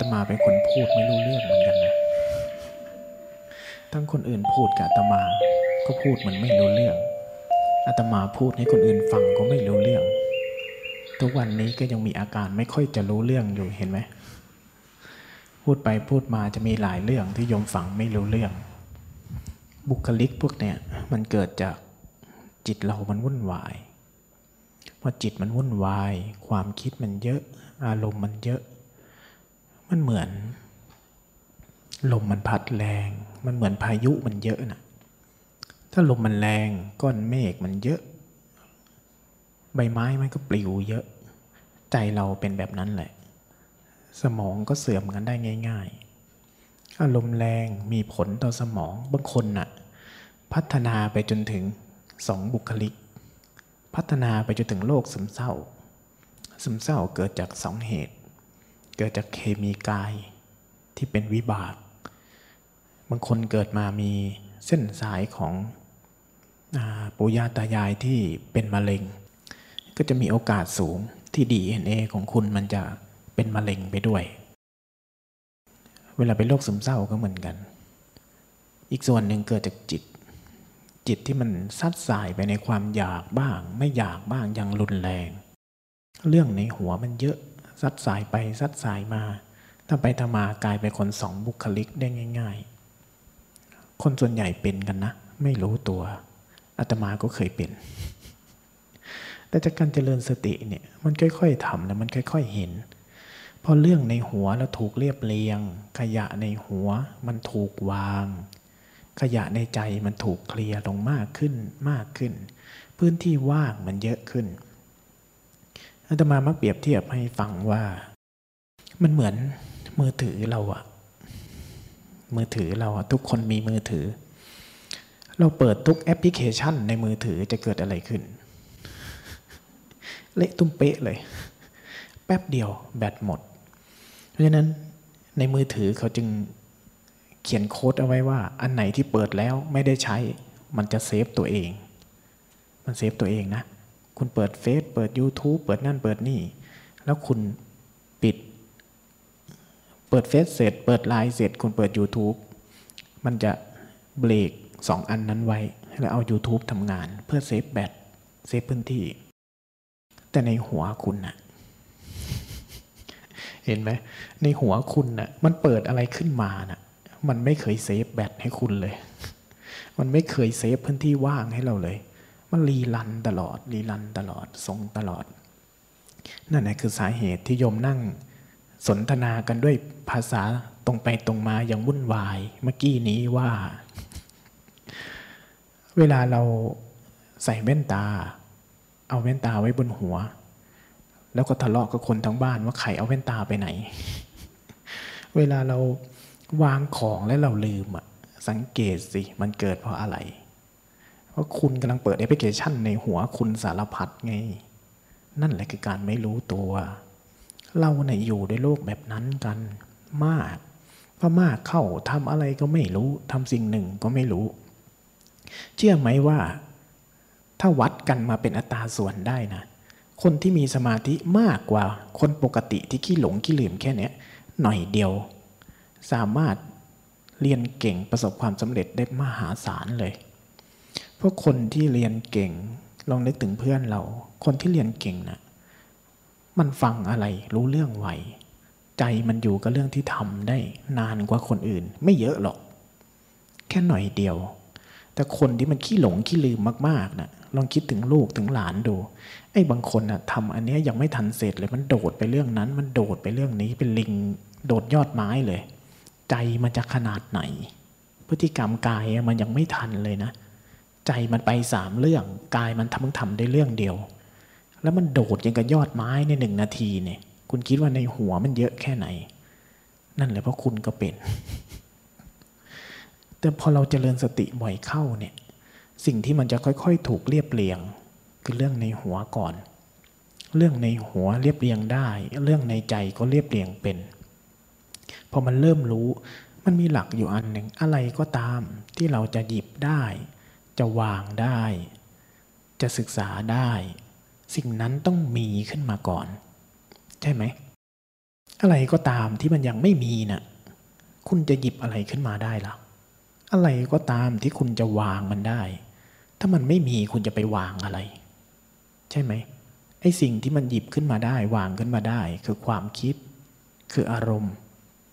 ตมาเป็นคนพูดไม่รู้เรื่องเหมือนกันนะทั้งคนอื่นพูดกับอาตมา ก็พูดมันไม่รู้เรื่องอาตมาพูดให้คนอื่นฟังก็ไม่รู้เรื่อง ทุกวันนี้ก็ยังมีอาการไม่ค่อยจะรู้เรื่องอยู่เห็นไหม พูดไปพูดมาจะมีหลายเรื่องที่โยมฟังไม่รู้เรื่อง บุคลิกพวกเนี้ยมันเกิดจากจิตเรามันวุ่นวายพอจิตมันวุ่นวาย ความคิดมันเยอะ อารมณ์มันเยอะ มันเหมือน ลมมันพัดแรง มันเหมือนพายุมันเยอะนะถ้าลมมันแรงก้อนเมฆมันเยอะ ใบไม้มันก็ปลิวเยอะ ใจเราเป็นแบบนั้นแหละ สมองก็เสื่อมกันได้ง่าย ๆ อารมณ์แรงมีผลต่อสมองบางคนน่ะ พัฒนาไปจนถึงสองบุคลิก พัฒนาไปจนถึงโรคซึมเศร้าซึมเศร้าเกิดจากสองเหตุ เกิดจากเคมีกายที่เป็นวิบาก บางคนเกิดมามีเส้นสายของอปู่ย่าตายายที่เป็นมะเร็ง ก็จะมีโอกาสสูงที่ DNA ของคุณมันจะเป็นมะเร็งไปด้วย เวลาเป็นโรคซึมเศร้าก็เหมือนกัน อีกส่วนหนึ่งเกิดจากจิต จิตที่มันซัดสายไปในความอยากบ้าง ไม่อยากบ้างอย่างรุนแรง เรื่องในหัวมันเยอะ ซัดสายไปซัดสายมา ถ้าไปทำมากลายเป็นคนสองบุคลิกได้ง่าย ๆ คนส่วนใหญ่เป็นกันนะ ไม่รู้ตัวอาตมาก็เคยเป็น แต่จากการเจริญสติเนี่ยมันค่อยๆทำแล้วมันค่อย ๆเห็นพอเรื่องในหัวแล้วถูกเรียบเรียง ขยะในหัวมันถูกวาง ขยะในใจมันถูกเคลียร์ลงมากขึ้นมากขึ้น พื้นที่ว่างมันเยอะขึ้น อาตมามักเปรียบเทียบให้ฟังว่า มันเหมือนมือถือเราอะมือถือเราอะทุกคนมีมือถือ เราเปิดทุกแอปพลิเคชันในมือถือจะเกิดอะไรขึ้น เละตุ้มเป๊ะเลย แป๊บเดียวแบตหมด เพราะฉะนั้นในมือถือเขาจึงเขียนโค้ดเอาไว้ว่า อันไหนที่เปิดแล้วไม่ได้ใช้ มันจะ save ตัวเอง มัน save ตัวเองนะ คุณเปิดเฟซเปิด YouTube เปิดนั่นเปิดนี่ แล้วคุณปิด เปิดเฟซเสร็จ เปิดไลน์เสร็จ คุณเปิด YouTube มันจะเบรกสองอันนั้นไว้ แล้วเอา YouTube ทำงาน เพื่อ save แบตเซฟพื้นที่ แต่ในหัวคุณน่ะเห็นไหมในหัวคุณน่ะมันเปิดอะไรขึ้นมาน่ะมันไม่เคยเซฟแบตให้คุณเลย มันไม่เคยเซฟพื้นที่ว่างให้เราเลย มันรีรันตลอดรีรันตลอดทรงตลอด นั่นแหละคือสาเหตุที่โยมนั่งสนทนากันด้วยภาษาตรงไปตรงมาอย่างวุ่นวาย เมื่อกี้นี้ว่า เวลาเราใส่แว่นตา เอาแว่นตาไว้บนหัว แล้วก็ทะเลาะกับคนทั้งบ้านว่าใครเอาแว่นตาไปไหน เวลาเราวางของแล้วเราลืมอะสังเกตสิมันเกิดเพราะอะไร เพราะคุณกำลังเปิดแอปพลิเคชันในหัวคุณสารพัดไง นั่นแหละคือการไม่รู้ตัว เราเนี่ยอยู่ในโลกแบบนั้นกันมากพอมากเข้าทำอะไรก็ไม่รู้ทำสิ่งหนึ่งก็ไม่รู้ เชื่อไหมว่า ถ้าวัดกันมาเป็นอัตราส่วนได้นะ คนที่มีสมาธิมากกว่าคนปกติที่ขี้หลงขี้ลืมแค่เนี้ยหน่อยเดียว สามารถเรียนเก่งประสบความสำเร็จได้มหาศาลเลย พราะคนที่เรียนเก่ง ลองนึกถึงเพื่อนเรา คนที่เรียนเก่งนะมันฟังอะไรรู้เรื่องไวใจมันอยู่กับเรื่องที่ทำได้นานกว่าคนอื่น ไม่เยอะหรอก แค่หน่อยเดียว แต่คนที่มันขี้หลงขี้ลืมมากๆนะลองคิดถึงลูกถึงหลานดู ไอ้บางคนนะทำอันเนี้ยยังไม่ทันเสร็จเลยมันโดดไปเรื่องนั้น มันโดดไปเรื่องนี้เป็นลิงโดดยอดไม้เลย ใจมันจะขนาดไหน พฤติกรรมกายมันยังไม่ทันเลยนะ ใจมันไปสามเรื่อง กายมันทำทำได้เรื่องเดียว แล้วมันโดดยังกับยอดไม้ในหนึ่งนาทีเนี่ย คุณคิดว่าในหัวมันเยอะแค่ไหน นั่นแหละเพราะคุณก็เป็น แต่พอเราจเจริญสติบ่อยเข้าเนี่ย สิ่งที่มันจะค่อย ๆ ถูกเรียบเรียง คือเรื่องในหัวก่อน เรื่องในหัวเรียบเรียงได้ เรื่องในใจก็เรียบเรียงเป็น พอมันเริ่มรู้ มันมีหลักอยู่อันหนึ่งอะไรก็ตามที่เราจะหยิบได้ จะวางได้ จะศึกษาได้ สิ่งนั้นต้องมีขึ้นมาก่อน ใช่ไหม อะไรก็ตามที่มันยังไม่มีนะ่ะคุณจะหยิบอะไรขึ้นมาได้ล่ะ อะไรก็ตามที่คุณจะวางมันได้ ถ้ามันไม่มีคุณจะไปวางอะไร ใช่ไหมไอ้สิ่งที่มันหยิบขึ้นมาได้ วางขึ้นมาได้ คือความคิด คืออารมณ์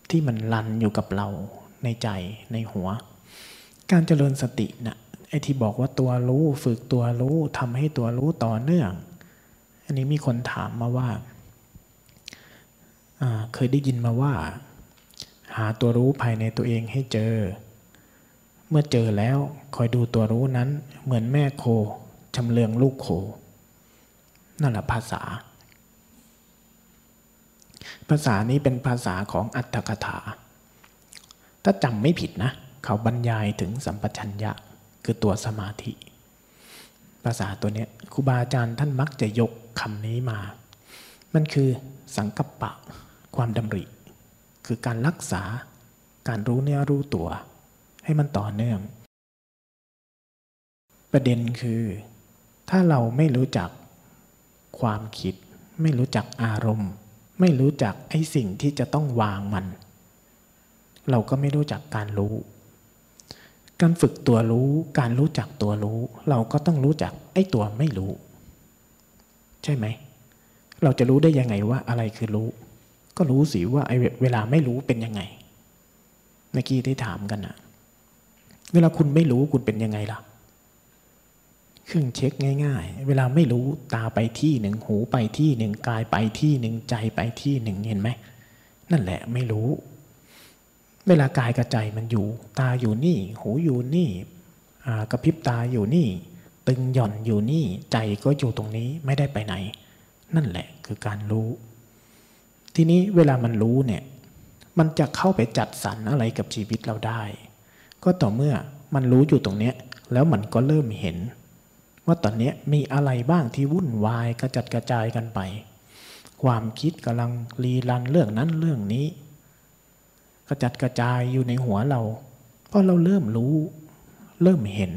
ที่มันลันอยู่กับเราในใจในหัว การเจริญสตินะ่ะ ไอ้ที่บอกว่าตัวรู้ฝึกตัวรู้ทำให้ตัวรู้ต่อเนื่อง อันนี้มีคนถามมาว่า เคยได้ยินมาว่า หาตัวรู้ภายในตัวเองให้เจอ เมื่อเจอแล้วคอยดูตัวรู้นั้น เหมือนแม่โคชำเลืองลูกโค นั่นแหละภาษา ภาษานี้เป็นภาษาของอัตถกถา ถ้าจำไม่ผิดนะ เขาบรรยายถึงสัมปชัญญะ คือตัวสมาธิ ภาษาตัวนี้ครูบาอาจารย์ท่านมักจะยกคำนี้มา มันคือสังกัปปะความดำริ คือการรักษาการรู้เนื้อรู้ตัว ให้มันต่อเนื่อง ประเด็นคือ ถ้าเราไม่รู้จักความคิด ไม่รู้จักอารมณ์ ไม่รู้จักไอ้สิ่งที่จะต้องวางมัน เราก็ไม่รู้จักการรู้ การฝึกตัวรู้ การรู้จักตัวรู้ เราก็ต้องรู้จักไอ้ตัวไม่รู้ ใช่ไหม เราจะรู้ได้ยังไงว่าอะไรคือรู้ ก็รู้สิว่าไอ้เวลาไม่รู้เป็นยังไงเมื่อกี้ที่ถามกันอะเวลาคุณไม่รู้คุณเป็นยังไงล่ะ เครื่องเช็คง่าย ๆ เวลาไม่รู้ตาไปที่หนึ่งหูไปที่หนึ่งกายไปที่หนึ่งใจไปที่หนึ่งเห็นไหมนั่นแหละไม่รู้ เวลากายกับใจมันอยู่ ตาอยู่นี่ หูอยู่นี่กระพริบตาอยู่นี่ ตึงหย่อนอยู่นี่ ใจก็อยู่ตรงนี้ไม่ได้ไปไหน นั่นแหละคือการรู้ ทีนี้เวลามันรู้เนี่ย มันจะเข้าไปจัดสรรอะไรกับชีวิตเราได้ ก็ต่อเมื่อมันรู้อยู่ตรงเนี้ย แล้วมันก็เริ่มเห็น ว่าตอนนี้มีอะไรบ้างที่วุ่นวายกระจัดกระจายกันไป ความคิดกำลังรีรันเรื่องนั้นเรื่องนี้ กระจัดกระจายอยู่ในหัวเราพอเราเริ่มรู้ เริ่มเห็น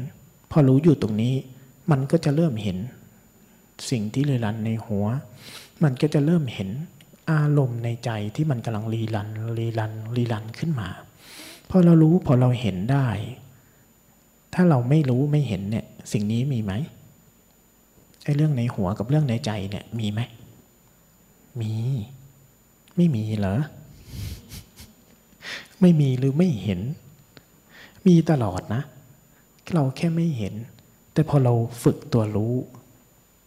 พอรู้อยู่ตรงนี้ มันก็จะเริ่มเห็น สิ่งที่รีรันในหัว มันก็จะเริ่มเห็นอารมณ์ในใจที่มันกำลังรีรันรีรันรีรันขึ้นมา พอเรารู้พอเราเห็นได้ ถ้าเราไม่รู้ไม่เห็นเนี่ย สิ่งนี้มีไหมไอ้เรื่องในหัวกับเรื่องในใจเนี่ยมีไหม มี ไม่มีเหรอ ไม่มีหรือไม่เห็น มีตลอดนะ เราแค่ไม่เห็น แต่พอเราฝึกตัวรู้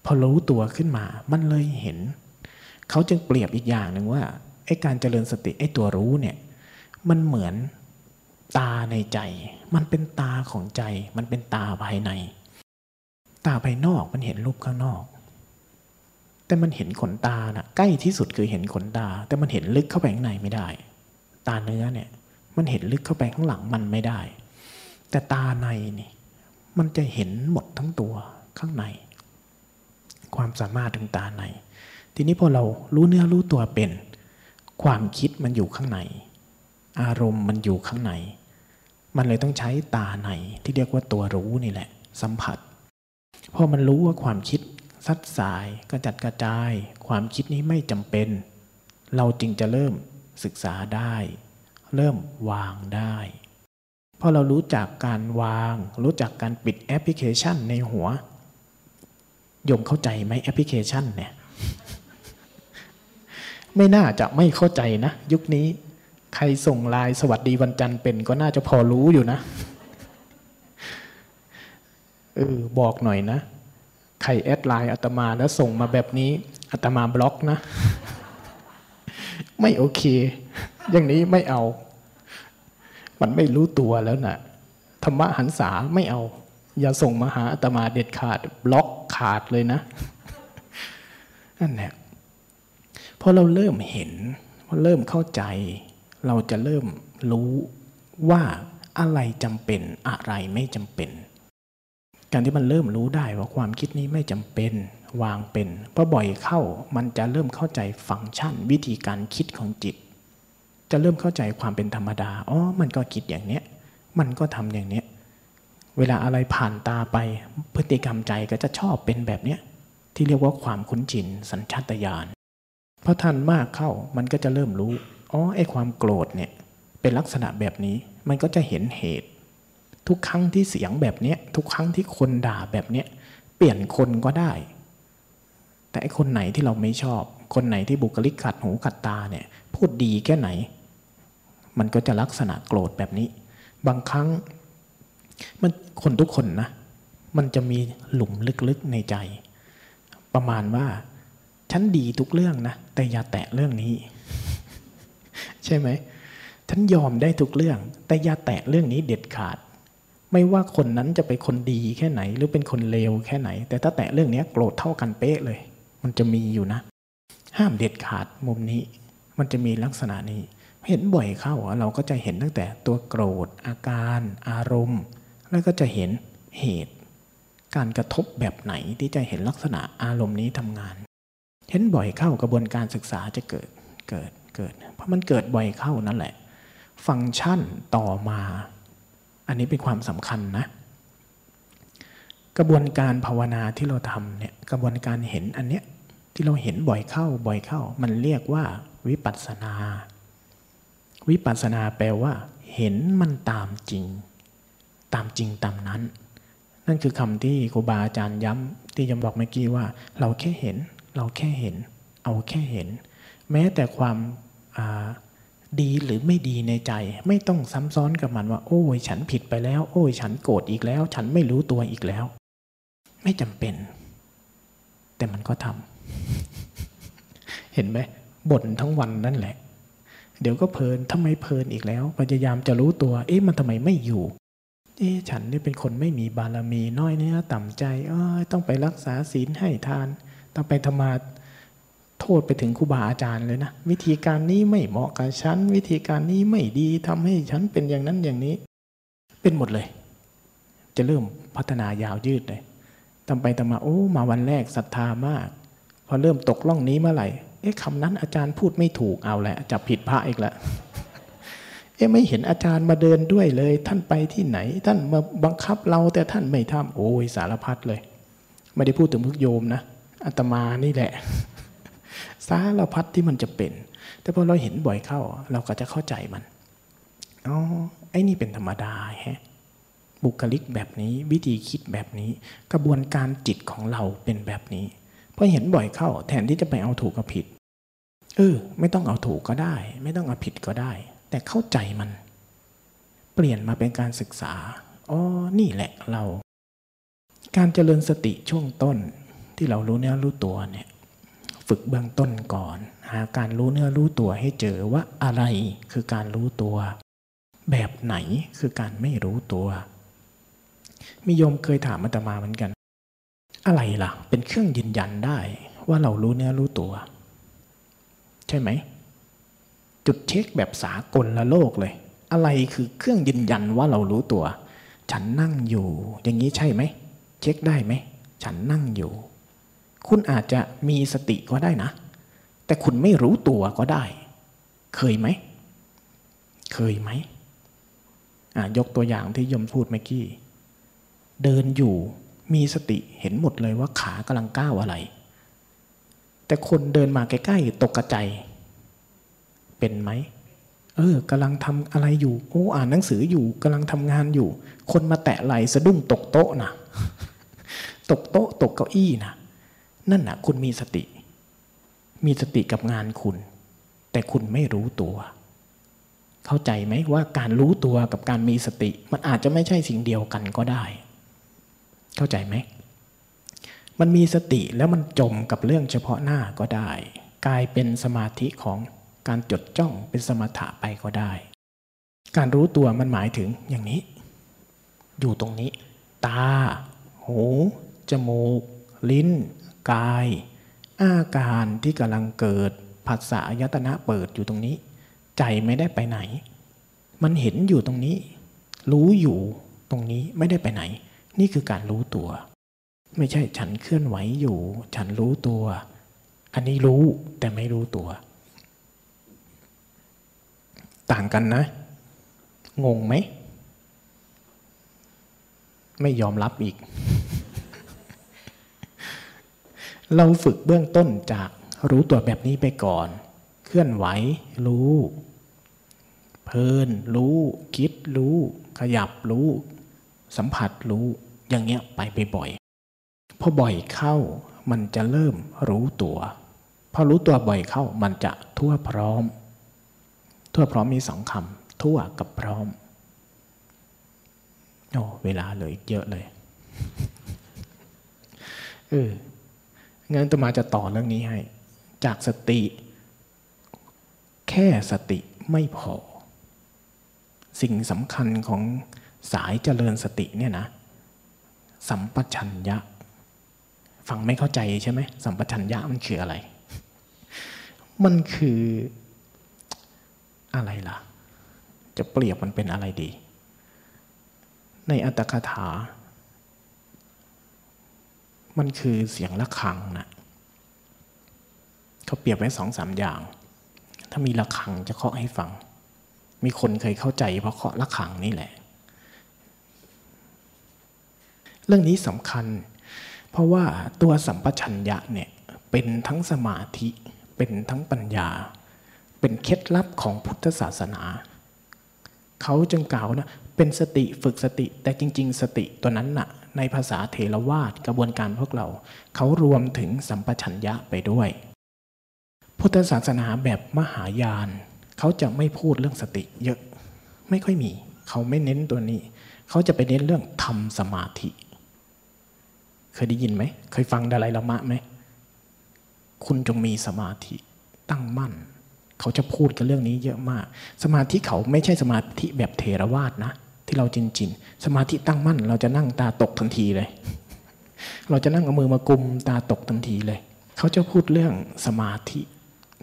พอรู้ตัวขึ้นมา มันเลยเห็น เขาจึงเปรียบอีกอย่างหนึ่งว่าไอ้การเจริญสติไอ้ตัวรู้เนี่ยมันเหมือนตาในใจ มันเป็นตาของใจ มันเป็นตาภายใน ตาภายนอกมันเห็นรูปข้างนอก แต่มันเห็นขนตานะ่ะใกล้ที่สุดคือเห็นขนตา แต่มันเห็นลึกเข้าไปข้างในไม่ได้ ตาเนื้อเนี่ย มันเห็นลึกเข้าไปข้างหลังมันไม่ได้ แต่ตาในนี่ มันจะเห็นหมดทั้งตัวข้างใน ความสามารถทางตาใน ทีนี้พอเรารู้เนื้อรู้ตัวเป็น ความคิดมันอยู่ข้างใน อารมณ์มันอยู่ข้างใน มันเลยต้องใช้ตาในที่เรียกว่าตัวรู้นี่แหละ สัมผัสพอมันรู้ว่าความคิดซัดสายกระจัดกระจาย ความคิดนี้ไม่จำเป็น เราจึงจะเริ่มศึกษาได้ เริ่มวางได้พอเรารู้จักการวาง รู้จักการปิดแอปพลิเคชันในหัวโยมเข้าใจไหมแอปพลิเคชันเนี่ย ไม่น่าจะไม่เข้าใจนะ ยุคนี้ ใครส่งไลน์สวัสดีวันจันทร์เป็นก็น่าจะพอรู้อยู่นะเออบอกหน่อยนะ ใคร add ไลน์อาตมาแล้วส่งมาแบบนี้อาตมาบล็อกนะ ไม่โอเค อย่างนี้ไม่เอา มันไม่รู้ตัวแล้วนะ่ะธรรมะหันษาไม่เอา อย่าส่งมาหาอาตมาเด็ดขาดบล็อกขาดเลยนะนั่นแหละพอเราเริ่มเห็นพอเริ่มเข้าใจ เราจะเริ่มรู้ว่าอะไรจำเป็นอะไรไม่จำเป็น การที่มันเริ่มรู้ได้ว่าความคิดนี้ไม่จำเป็นวางเป็นเพอบ่อยเข้ามันจะเริ่มเข้าใจฟังก์ชัน วิธีการคิดของจิต จะเริ่มเข้าใจความเป็นธรรมดา อ๋อ มันก็คิดอย่างเนี้ย มันก็ทำอย่างเนี้ย เวลาอะไรผ่านตาไป พฤติกรรมใจก็จะชอบเป็นแบบเนี้ย ที่เรียกว่าความคุ้นชินสัญชาตญาณพอทันมากเข้ามันก็จะเริ่มรู้ อ๋อ ไอ้ความโกรธเนี่ย เป็นลักษณะแบบนี้ มันก็จะเห็นเหตุ ทุกครั้งที่เสียงแบบเนี้ย ทุกครั้งที่คนด่าแบบเนี้ย เปลี่ยนคนก็ได้ แต่ไอ้คนไหนที่เราไม่ชอบ คนไหนที่บุคลิกขัดหูขัดตาเนี่ย พูดดีแค่ไหน มันก็จะลักษณะโกรธแบบนี้ บางครั้งมันคนทุกคนนะ มันจะมีหลุมลึกๆในใจ ประมาณว่า ฉันดีทุกเรื่องนะ แต่อย่าแตะเรื่องนี้ ใช่ไหมฉันยอมได้ทุกเรื่อง แต่อย่าแตะเรื่องนี้เด็ดขาด ไม่ว่าคนนั้นจะเป็นคนดีแค่ไหน หรือเป็นคนเลวแค่ไหน แต่ถ้าแตะเรื่องนี้โกรธเท่ากันเป๊ะเลย มันจะมีอยู่นะ ห้ามเด็ดขาดมุมนี้ มันจะมีลักษณะนี้ เห็นบ่อยเข้าเราก็จะเห็นตั้งแต่ตัวโกรธ อาการ อารมณ์ แล้วก็จะเห็นเหตุ การกระทบแบบไหนที่จะเห็นลักษณะอารมณ์นี้ทำงาน เห็นบ่อยเข้ากระบวนการศึกษาจะเกิดเกิดเกิด เพราะมันเกิดบ่อยเข้านั่นแหละ ฟังก์ชันต่อมา อันนี้เป็นความสำคัญนะ กระบวนการภาวนาที่เราทำเนี่ยกระบวนการเห็นอันเนี้ยที่เราเห็นบ่อยเข้าบ่อยเข้า มันเรียกว่าวิปัสสนา วิปัสสนาแปลว่า เห็นมันตามจริง ตามจริงตามนั้น นั่นคือคำที่ครูบาอาจารย์ย้ำที่ยมบอกเมื่อกี้ว่า เราแค่เห็น เราแค่เห็น เอาแค่เห็น แม้แต่ความดีหรือไม่ดีในใจ ไม่ต้องซ้ำซ้อนกับมันว่า โอ้ยฉันผิดไปแล้ว โอ้ยฉันโกรธอีกแล้ว ฉันไม่รู้ตัวอีกแล้ว ไม่จำเป็น แต่มันก็ทำเห็นไหมบ่นทั้งวันนั่นแหละ เดี๋ยวก็เพลินทำไมเพลินอีกแล้ว พยายามจะรู้ตัว เอ๊ะมันทำไมไม่อยู่ เอ๊ะฉันนี่เป็นคนไม่มีบารมีน้อยเนื้อต่ำใจอ้ยต้องไปรักษาศีลให้ทาน ต้องไปธรรมาโทษไปถึงครูบาอาจารย์เลยนะ วิธีการนี้ไม่เหมาะกับฉัน วิธีการนี้ไม่ดีทำให้ฉันเป็นอย่างนั้นอย่างนี้ เป็นหมดเลย จะเริ่มพัฒนายาวยืดเลยทำไปทำมาโอ้มาวันแรกศรัทธามาก พอเริ่มตกล่องนี้เมื่อไหร่ เอ๊ะคำนั้นอาจารย์พูดไม่ถูกเอาแหละจับผิดพระอีกแล้วเอ๊ะไม่เห็นอาจารย์มาเดินด้วยเลย ท่านไปที่ไหน ท่านมาบังคับเราแต่ท่านไม่ทำโอ้ยสารพัดเลย ไม่ได้พูดถึงพวกโยมนะอาตมานี่แหละ สารพัดที่มันจะเป็น แต่พอเราเห็นบ่อยเข้า เราก็จะเข้าใจมันอ๋อไอ้นี่เป็นธรรมดาฮะบุคลิกแบบนี้วิธีคิดแบบนี้ กระบวนการจิตของเราเป็นแบบนี้พอเห็นบ่อยเข้า แทนที่จะไปเอาถูกกับผิด เออ ไม่ต้องเอาถูกก็ได้ ไม่ต้องเอาผิดก็ได้ แต่เข้าใจมัน เปลี่ยนมาเป็นการศึกษาอ๋อนี่แหละเรา การเจริญสติช่วงต้นที่เรารู้เนื้อรู้ตัวเนี่ย ฝึกเบื้องต้นก่อน หาการรู้เนื้อรู้ตัวให้เจอว่าอะไรคือการรู้ตัว แบบไหนคือการไม่รู้ตัวมีโยมเคยถามอาตมาเหมือนกัน อะไรล่ะ เป็นเครื่องยืนยันได้ว่าเรารู้เนื้อรู้ตัว ช่ไหม จุดเช็คแบบสากลละโลกเลย อะไรคือเครื่องยืนยันว่าเรารู้ตัว ฉันนั่งอยู่ อย่างนี้ใช่ไหม เช็คได้ไหม ฉันนั่งอยู่ คุณอาจจะมีสติก็ได้นะ แต่คุณไม่รู้ตัวก็ได้ เคยไหม เคยไหมยกตัวอย่างที่ยมพูดเมื่อกี้ เดินอยู่มีสติเห็นหมดเลยว่าขากำลังก้าวอะไร แต่คนเดินมาใกล้ๆตกกระใจ เป็นไหมเออกำลังทำอะไรอยู่ โอ้อ่านหนังสืออยู่กำลังทำงานอยู่ คนมาแตะไหลสะดุ้งตกโต๊ะนะตกโต๊ะตกเก้าอี้นะนั่นนะคุณมีสติ มีสติกับงานคุณ แต่คุณไม่รู้ตัว เข้าใจไหมว่าการรู้ตัวกับการมีสติ มันอาจจะไม่ใช่สิ่งเดียวกันก็ได้ เข้าใจไหม มันมีสติแล้วมันจมกับเรื่องเฉพาะหน้าก็ได้ กลายเป็นสมาธิของการจดจ้องเป็นสมถะไปก็ได้ การรู้ตัวมันหมายถึงอย่างนี้ อยู่ตรงนี้ ตา หู จมูก ลิ้น กาย อาการที่กำลังเกิดผัสสะยตนะเปิดอยู่ตรงนี้ ใจไม่ได้ไปไหน มันเห็นอยู่ตรงนี้ รู้อยู่ตรงนี้ไม่ได้ไปไหน นี่คือการรู้ตัว ไม่ใช่ฉันเคลื่อนไหวอยู่ ฉันรู้ตัว อันนี้รู้แต่ไม่รู้ตัว ต่างกันนะ งงไหม ไม่ยอมรับอีก เราฝึกเบื้องต้นจากรู้ตัวแบบนี้ไปก่อน เคลื่อนไหว รู้ เพลิน รู้ คิดรู้ ขยับรู้ สัมผัสรู้ อย่างเงี้ยไปบ่อย พอบ่อยเข้ามันจะเริ่มรู้ตัวพอรู้ตัวบ่อยเข้ามันจะทั่วพร้อม ทั่วพร้อมมีสองคำทั่วกับพร้อมโอ้เวลาเลยเยอะเลยเอองั้นตมาจะต่อเรื่องนี้ให้ จากสติ แค่สติไม่พอ สิ่งสำคัญของสายเจริญสติเนี่ยนะ สัมปชัญญะ ฟังไม่เข้าใจใช่ไหมสัมปชัญญะมันคืออะไร มันคืออะไรล่ะ จะเปรียบมันเป็นอะไรดี ในอัตถกถา มันคือเสียงะระฆังนะเขาเปรียบไว้สองสามอย่าง ถ้ามีระฆังจะเคาะให้ฟัง มีคนเคยเข้าใจเพราะเคาะระฆังนี่แหละ เรื่องนี้สำคัญ เพราะว่าตัวสัมปชัญญะเนี่ยเป็นทั้งสมาธิเป็นทั้งปัญญา เป็นเคล็ดลับของพุทธศาสนา เขาจึงกล่าวนะเป็นสติฝึกสติ แต่จริง ๆ สติตัวนั้นน่ะในภาษาเทรวาสกระบวนการพวกเรา เขารวมถึงสัมปชัญญะไปด้วย พุทธศาสนาแบบมหายาน เขาจะไม่พูดเรื่องสติเยอะไม่ค่อยมี เขาไม่เน้นตัวนี้ เขาจะไปเน้นเรื่องทำสมาธิ เคยได้ยินไหม เคยฟังดาลัยละมะไหม คุณจงมีสมาธิตั้งมั่น เขาจะพูดกันเรื่องนี้เยอะมาก สมาธิเขาไม่ใช่สมาธิแบบเทรวาสนะ ที่เราจินจิน สมาธิตั้งมั่น เราจะนั่งตาตกทันทีเลย เราจะนั่งเอามือมากุมตาตกทันทีเลย เขาจะพูดเรื่องสมาธิ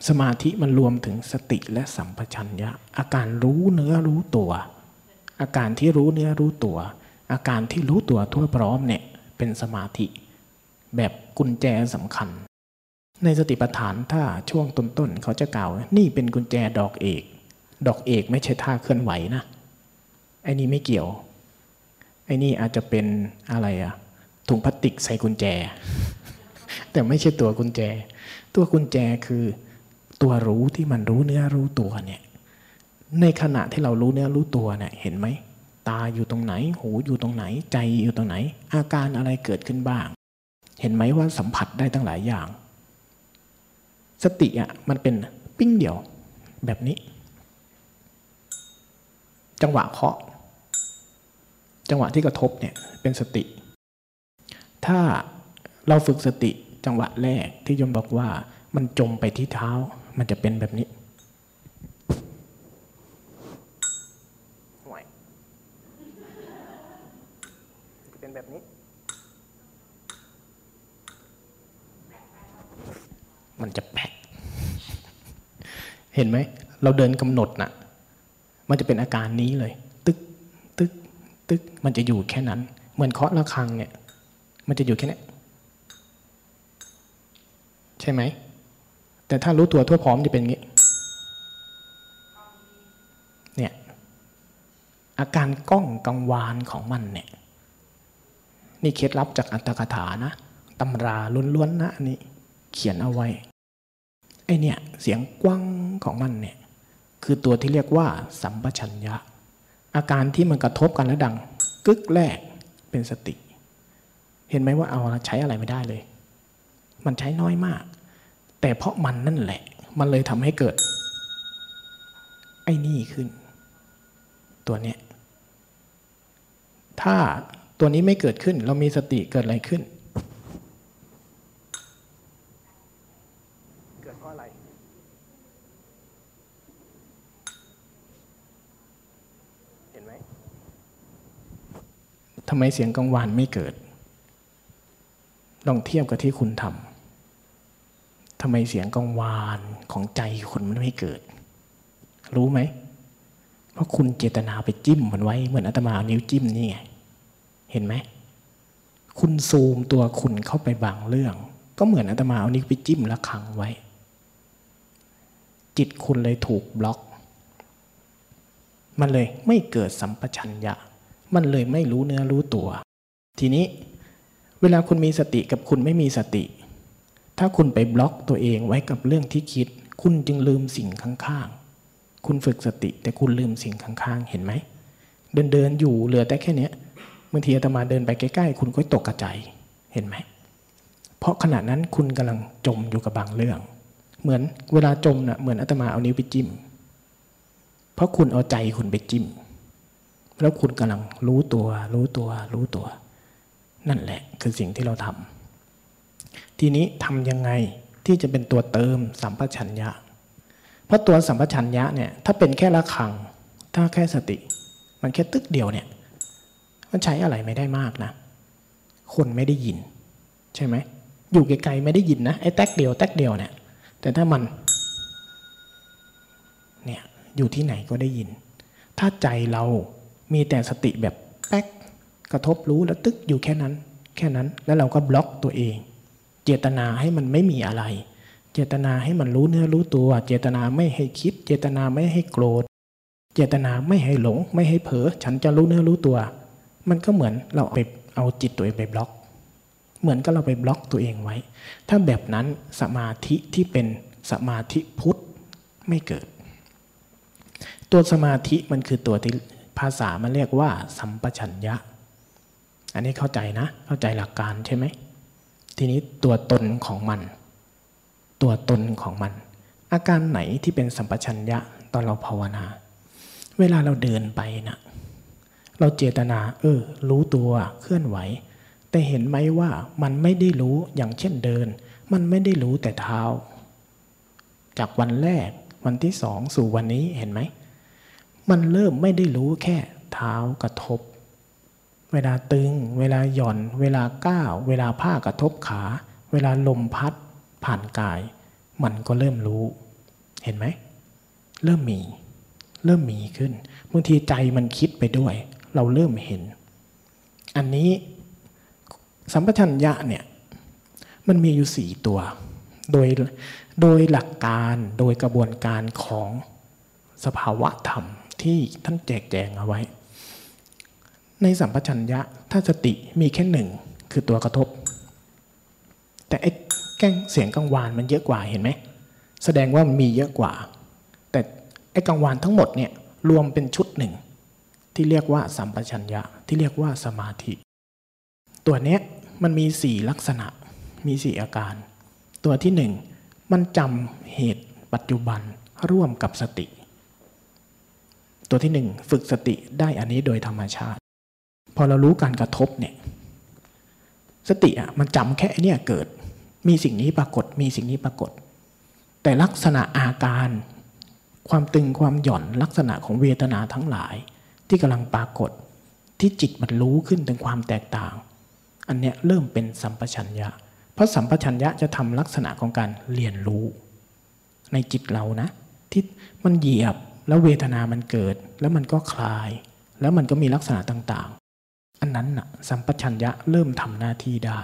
สมาธิมันรวมถึงสติและสัมปชัญญะ อาการรู้เนื้อรู้ตัว อาการที่รู้เนื้อรู้ตัว อาการที่รู้ตัวทั่วพร้อมเนี่ย เป็นสมาธิ แบบกุญแจสำคัญ ในสติปัฏฐานถ้าช่วงต้นๆเขาจะกล่าว นี่เป็นกุญแจดอกเอก ดอกเอกไม่ใช่ท่าเคลื่อนไหวนะไอ้นี่ไม่เกี่ยวไอ้นี่อาจจะเป็นอะไรอะถุงพลาสติกใส่กุญแจ แต่ไม่ใช่ตัวกุญแจ ตัวกุญแจคือตัวรู้ที่มันรู้เนื้อรู้ตัวเนี่ยในขณะที่เรารู้เนื้อรู้ตัวเนี่ยเห็นไหม ตาอยู่ตรงไหน หูอยู่ตรงไหน ใจอยู่ตรงไหน อาการอะไรเกิดขึ้นบ้าง เห็นไหมว่าสัมผัสได้ตั้งหลายอย่าง สติอะมันเป็นปิ้งเดียวแบบนี้ จังหวะเคาะ จังหวะที่กระทบเนี่ยเป็นสติ ถ้าเราฝึกสติจังหวะแรกที่ยมบอกว่ามันจมไปที่เท้า มันจะเป็นแบบนี้จะเป็นแบบนี้ มันจะแปะเห็นไหม เราเดินกำหนดน่ะ มันจะเป็นอาการนี้เลย ตึกตึกตึกมันจะอยู่แค่นั้น เหมือนเคาะระฆังเนี่ย มันจะอยู่แค่นี้ใช่ไหม แต่ถ้ารู้ตัวทั่วพร้อมจะเป็นอย่างนี้ เนี่ย อาการก้องกังวานของมันเนี่ย นี่เคล็ดลับจากอัตถกถานะตำราล้วนๆนะนี่เขียนเอาไว้ ไอเนี่ยเสียงกว้างของมันเนี่ยคือตัวที่เรียกว่า สัมปชัญญะ อาการที่มันกระทบกันแล้วดัง กึกแรกเป็นสติ เห็นไหมว่าเอาใช้อะไรไม่ได้เลย มันใช้น้อยมาก แต่เพราะมันนั่นแหละ มันเลยทำให้เกิด ไอ้นี่ขึ้น ตัวเนี้ยถ้าตัวนี้ไม่เกิดขึ้น เรามีสติเกิดอะไรขึ้น เกิดเพราะอะไร เห็นไหม ทำไมเสียงกังวานไม่เกิด ลองเทียบกับที่คุณทำทำไมเสียงกังวานของใจคนมันไม่เกิด รู้ไหม เพราะคุณเจตนาไปจิ้มมันไว้ เหมือนอาตมาเอานิ้วจิ้มนี่ไง เห็นไหม คุณซูมตัวคุณเข้าไปบางเรื่อง ก็เหมือนอาตมาเอานิ้วไปจิ้มละครังไว้ จิตคุณเลยถูกบล็อก มันเลยไม่เกิดสัมปชัญญะ มันเลยไม่รู้เนื้อรู้ตัว ทีนี้เวลาคุณมีสติกับคุณไม่มีสติ ถ้าคุณไปบล็อกตัวเองไว้กับเรื่องที่คิด คุณจึงลืมสิ่งข้างๆ คุณฝึกสติแต่คุณลืมสิ่งข้างๆ เห็นไหม เดินเดินอยู่เหลือแต่แค่เนี้ยบางทีอาตมาเดินไปใกล้ๆ คุณก็ตกกระจายเห็นไหม เพราะขณะนั้นคุณกำลังจมอยู่กับบางเรื่อง เหมือนเวลาจมนะ่ะเหมือนอาตมาเอานิ้วไปจิ้ม เพราะคุณเอาใจคุณไปจิ้ม แล้วคุณกำลังรู้ตัว รู้ตัว รู้ตัว นั่นแหละคือสิ่งที่เราทำทีนี้ทำยังไงที่จะเป็นตัวเติมสัมปชัญญะ เพราะตัวสัมปชัญญะเนี่ยถ้าเป็นแค่ละคัง ถ้าแค่สติ มันแค่ตึกเดียวเนี่ย มันใช้อะไรไม่ได้มากนะ คนไม่ได้ยิน ใช่ไหม อยู่ไกลๆไม่ได้ยินนะไอ้แตกเดียวแตกเดียวเนี่ย แต่ถ้ามันเนี่ยอยู่ที่ไหนก็ได้ยิน ถ้าใจเรา มีแต่สติแบบแป๊กกระทบรู้แล้วตึกอยู่แค่นั้น แค่นั้นแล้วเราก็บล็อกตัวเอง เจตนาให้มันไม่มีอะไร เจตนาให้มันรู้เนื้อรู้ตัว เจตนาไม่ให้คิด เจตนาไม่ให้โกรธ เจตนาไม่ให้หลง ไม่ให้เผลอฉันจะรู้เนื้อรู้ตัว มันก็เหมือนเราไปเอาจิตตัวเองไปบล็อก เหมือนกับเราไปบล็อกตัวเองไว้ ถ้าแบบนั้นสมาธิที่เป็นสมาธิพุทธไม่เกิด ตัวสมาธิมันคือตัวที่ ภาษามันเรียกว่า สัมปชัญญะ อันนี้เข้าใจนะ เข้าใจหลักการใช่ไหม ทีนี้ตัวตนของมัน ตัวตนของมัน อาการไหนที่เป็นสัมปชัญญะตอนเราภาวนา เวลาเราเดินไปนะเราเจตนา เออ รู้ตัวเคลื่อนไหว แต่เห็นไหมว่ามันไม่ได้รู้อย่างเช่นเดิน มันไม่ได้รู้แต่เท้า จากวันแรกวันที่สองสู่วันนี้เห็นไหม มันเริ่มไม่ได้รู้แค่เท้ากระทบ เวลาตึง เวลาหย่อน เวลาก้าว เวลาผ้ากระทบขา เวลาลมพัดผ่านกาย มันก็เริ่มรู้ เห็นไหม เริ่มมี เริ่มมีขึ้นบางทีใจมันคิดไปด้วย เราเริ่มเห็น อันนี้สัมปชัญญะเนี่ยมันมีอยู่สี่ตัว โดยโดยหลักการโดยกระบวนการของสภาวะธรรม ที่ท่านแจกแจงเอาไว้ ในสัมปชัญญะถ้าสติมีแค่หนึ่งคือตัวกระทบ แต่ไอ้แก้งเสียงกังวานมันเยอะกว่าเห็นไหมแสดงว่ามันมีเยอะกว่า แต่ไอ้กังวานทั้งหมดเนี่ยรวมเป็นชุดหนึ่ง ที่เรียกว่าสัมปชัญญะที่เรียกว่าสมาธิ ตัวเนี้ยมันมีสี่ลักษณะมีสี่อาการ ตัวที่หนึ่งมันจำเหตุปัจจุบันร่วมกับสติ ตัวที่หนึ่งฝึกสติได้อันนี้โดยธรรมชาติ พอเรารู้การกระทบเนี่ยสติอะมันจำแค่เนี่ยเกิด มีสิ่งนี้ปรากฏ มีสิ่งนี้ปรากฏ แต่ลักษณะอาการ ความตึงความหย่อนลักษณะของเวทนาทั้งหลาย ที่กำลังปรากฏ ที่จิตมันรู้ขึ้นถึงความแตกต่าง อันเนี้ยเริ่มเป็นสัมปชัญญะ เพราะสัมปชัญญะจะทำลักษณะของการเรียนรู้ ในจิตเรานะ ที่มันเหยียบ แล้วเวทนามันเกิด แล้วมันก็คลาย แล้วมันก็มีลักษณะต่างๆ อันนั้นนะสัมปชัญญะเริ่มทำหน้าที่ได้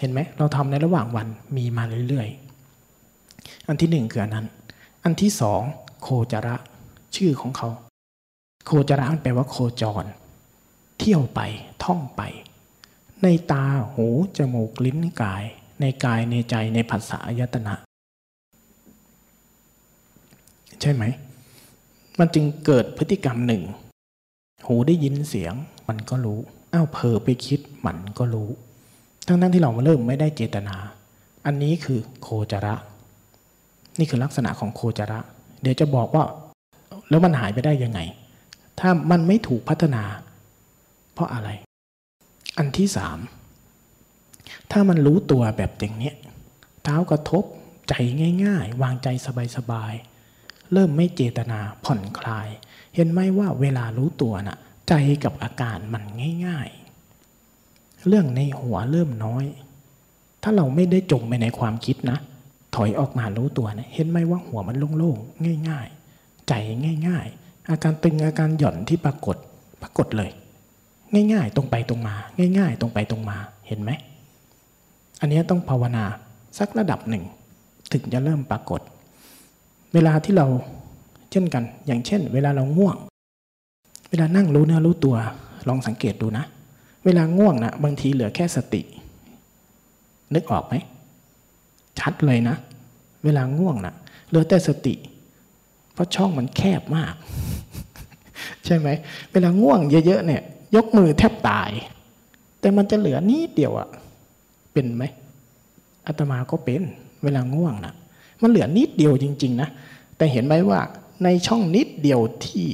เห็นไหมเราทำในระหว่างวันมีมาเรื่อยๆ อันที่หนึ่งคืออันนั้น อันที่สองโคจระชื่อของเขา โคจระมันแปลว่าโคจร เที่ยวไปท่องไป ในตาหูจมูกลิ้นกาย ในกายในใจในผัสสะอายตนะ ใช่ไหม มันจึงเกิดพฤติกรรมหนึ่ง หูได้ยินเสียง มันก็รู้ อ้าวเผลอไปคิดมันก็รู้ ทั้งนั้นที่เราเริ่มไม่ได้เจตนา อันนี้คือโคจระ นี่คือลักษณะของโคจระ เดี๋ยวจะบอกว่า แล้วมันหายไปได้ยังไง ถ้ามันไม่ถูกพัฒนา เพราะอะไร อันที่สามถ้ามันรู้ตัวแบบอย่างนี้เท้ากระทบใจง่าย ๆ วางใจสบายๆ เริ่มไม่เจตนาผ่อนคลาย เห็นไหมว่าเวลารู้ตัวน่ะ ใจกับอาการมันง่าย ๆ เรื่องในหัวเริ่มน้อย ถ้าเราไม่ได้จมไปในความคิดนะ ถอยออกมารู้ตัวนะเห็นไหมว่าหัวมันโล่งๆง่าย ๆ ใจง่าย ๆ อาการตึงอาการหย่อนที่ปรากฏปรากฏเลย ง่ายๆ ตรงไปตรงมา ง่าย ๆ ตรงไปตรงมาเห็นไหมอันนี้ต้องภาวนาสักระดับหนึ่ง ถึงจะเริ่มปรากฏ เวลาที่เราเช่นกัน อย่างเช่น เวลาเราง่วง เวลานั่งรู้เนื้อรู้ตัว ลองสังเกตดูนะ เวลาง่วงนะบางทีเหลือแค่สติ นึกออกไหม ชัดเลยนะ เวลาง่วงนะ่ะเหลือแต่สติ เพราะช่องมันแคบมาก ใช่ไหม เวลาง่วงเยอะๆเนี่ย ยกมือแทบตาย แต่มันจะเหลือนิดเดียวอะเป็นไหมอาตมาก็เป็น เวลาง่วงน่ะ มันเหลือนิดเดียวจริง ๆ นะ แต่เห็นไหมว่าในช่องนิดเดียวที่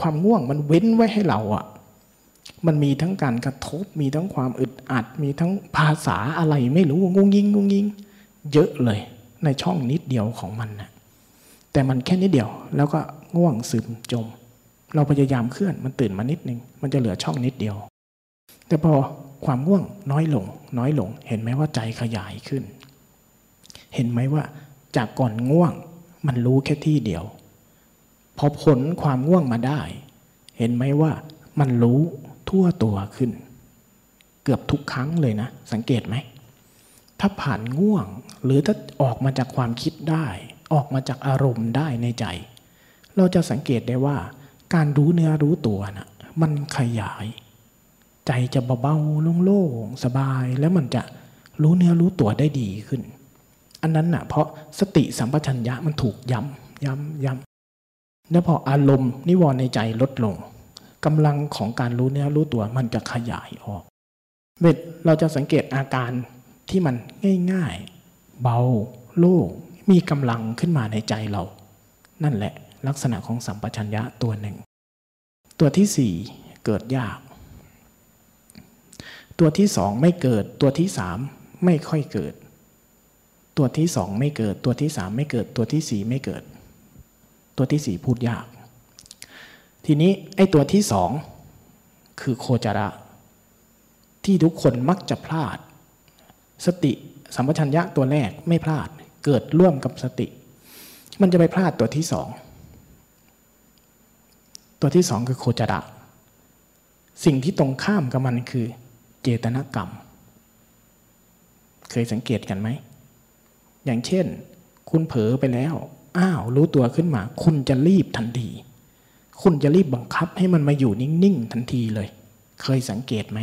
ความง่วงมันเว้นไว้ให้เราอะมันมีทั้งการกระทบ มีทั้งความอึดอัด มีทั้งภาษาอะไรไม่รู้งงยิงงงยิง เยอะเลย ในช่องนิดเดียวของมันนะแต่มันแค่นิดเดียว แล้วก็ง่วงซึมจม เราพยายามเคลื่อนมันตื่นมานิดนึง มันจะเหลือช่องนิดเดียว แต่พอความง่วงน้อยลง น้อยลง เห็นไหมว่าใจขยายขึ้น เห็นไหมว่าจากก่อนง่วงมันรู้แค่ที่เดียว พอผลความง่วงมาได้ เห็นไหมว่ามันรู้ทั่วตัวขึ้น เกือบทุกครั้งเลยนะ สังเกตไหม ถ้าผ่านง่วง หรือถ้าออกมาจากความคิดได้ ออกมาจากอารมณ์ได้ในใจ เราจะสังเกตได้ว่า การรู้เนื้อรู้ตัวนะ่ะมันขยาย ใจจะเบาๆโล่งๆสบายแล้วมันจะรู้เนื้อรู้ตัวได้ดีขึ้น อันนั้นนะ่ะเพราะสติสัมปชัญญะมันถูกย้ำย้ำย้ำแล้วพออารมณ์นิวรณ์ในใจลดลงกำลังของการรู้เนื้อรู้ตัวมันจะขยายออกเวทเราจะสังเกตอาการที่มันง่าย ๆ เบาโล่งมีกำลังขึ้นมาในใจเรา นั่นแหละลักษณะของสัมปชัญญะตัวหนึ่ง ตัวที่สี่เกิดยาก ตัวที่สองไม่เกิดตัวที่สามไม่ค่อยเกิด ตัวที่สองไม่เกิด ตัวที่สามไม่เกิด ตัวที่สี่ไม่เกิด ตัวที่สี่พูดยาก ทีนี้ไอ้ตัวที่สองคือโคจระ ที่ทุกคนมักจะพลาด สติสัมปชัญญะตัวแรกไม่พลาด เกิดร่วมกับสติ มันจะไปพลาดตัวที่สองตัวที่สองคือโคจระ สิ่งที่ตรงข้ามกับมันคือเจตนากรรม เคยสังเกตกันไหม อย่างเช่น คุณเผลอไปแล้ว อ้าว รู้ตัวขึ้นมา คุณจะรีบทันที คุณจะรีบบังคับให้มันมาอยู่นิ่ง ๆ ทันทีเลย เคยสังเกตไหม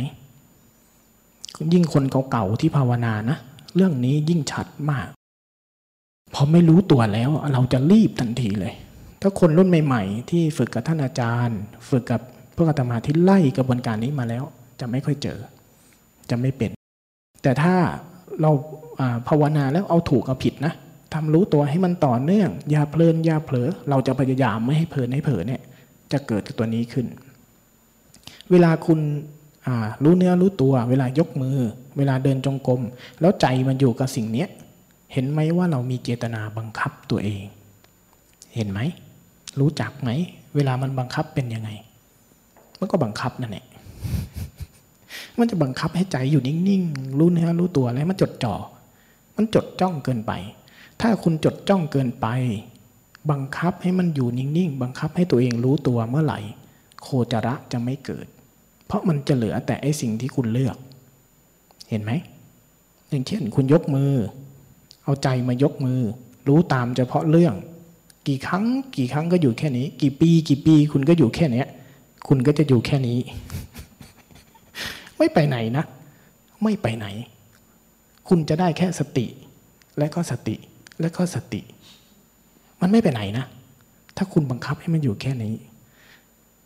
ยิ่งคนเก่าๆที่ภาวนานะ เรื่องนี้ยิ่งชัดมาก พอไม่รู้ตัวแล้ว เราจะรีบทันทีเลย ถ้าคนรุ่นใหม่ ๆ ที่ฝึกกับท่านอาจารย์ ฝึกกับพวกอาตมาที่ไล่กระบวนการนี้มาแล้ว จะไม่ค่อยเจอ จะไม่เป็น แต่ถ้าเรา ภาวนาแล้วเอาถูกเอาผิดนะทำรู้ตัวให้มันต่อเนื่อง อย่าเพลินอย่าเผลอ เราจะพยายามไม่ให้เพลินให้เผลอเนี่ย จะเกิดตัวนี้ขึ้น เวลาคุณรู้เนื้อรู้ตัว เวลายกมือ เวลาเดินจงกรมแล้วใจมันอยู่กับสิ่งนี้เห็นไหมว่าเรามีเจตนาบังคับตัวเอง เห็นไหม รู้จักไหม เวลามันบังคับเป็นยังไง มันก็บังคับนั่นแหละมันจะบังคับให้ใจอยู่นิ่งๆ รู้เนื้อรู้ตัวแล้วมันจดจ่อ มันจดจ้องเกินไป ถ้าคุณจดจ้องเกินไป บังคับให้มันอยู่นิ่งๆ บังคับให้ตัวเองรู้ตัวเมื่อไหร่ โคจระจะไม่เกิด เพราะมันจะเหลือแต่ไอสิ่งที่คุณเลือก เห็นไหม อย่างเช่น คุณยกมือ เอาใจมายกมือ รู้ตามเฉพาะเรื่อง กี่ครั้ง กี่ครั้งก็อยู่แค่นี้ กี่ปี กี่ปี คุณก็อยู่แค่นี้คุณก็จะอยู่แค่นี้ ไม่ไปไหนนะ ไม่ไปไหน คุณจะได้แค่สติ และก็สติและก็สติ มันไม่ไปไหนนะ ถ้าคุณบังคับให้มันอยู่แค่นี้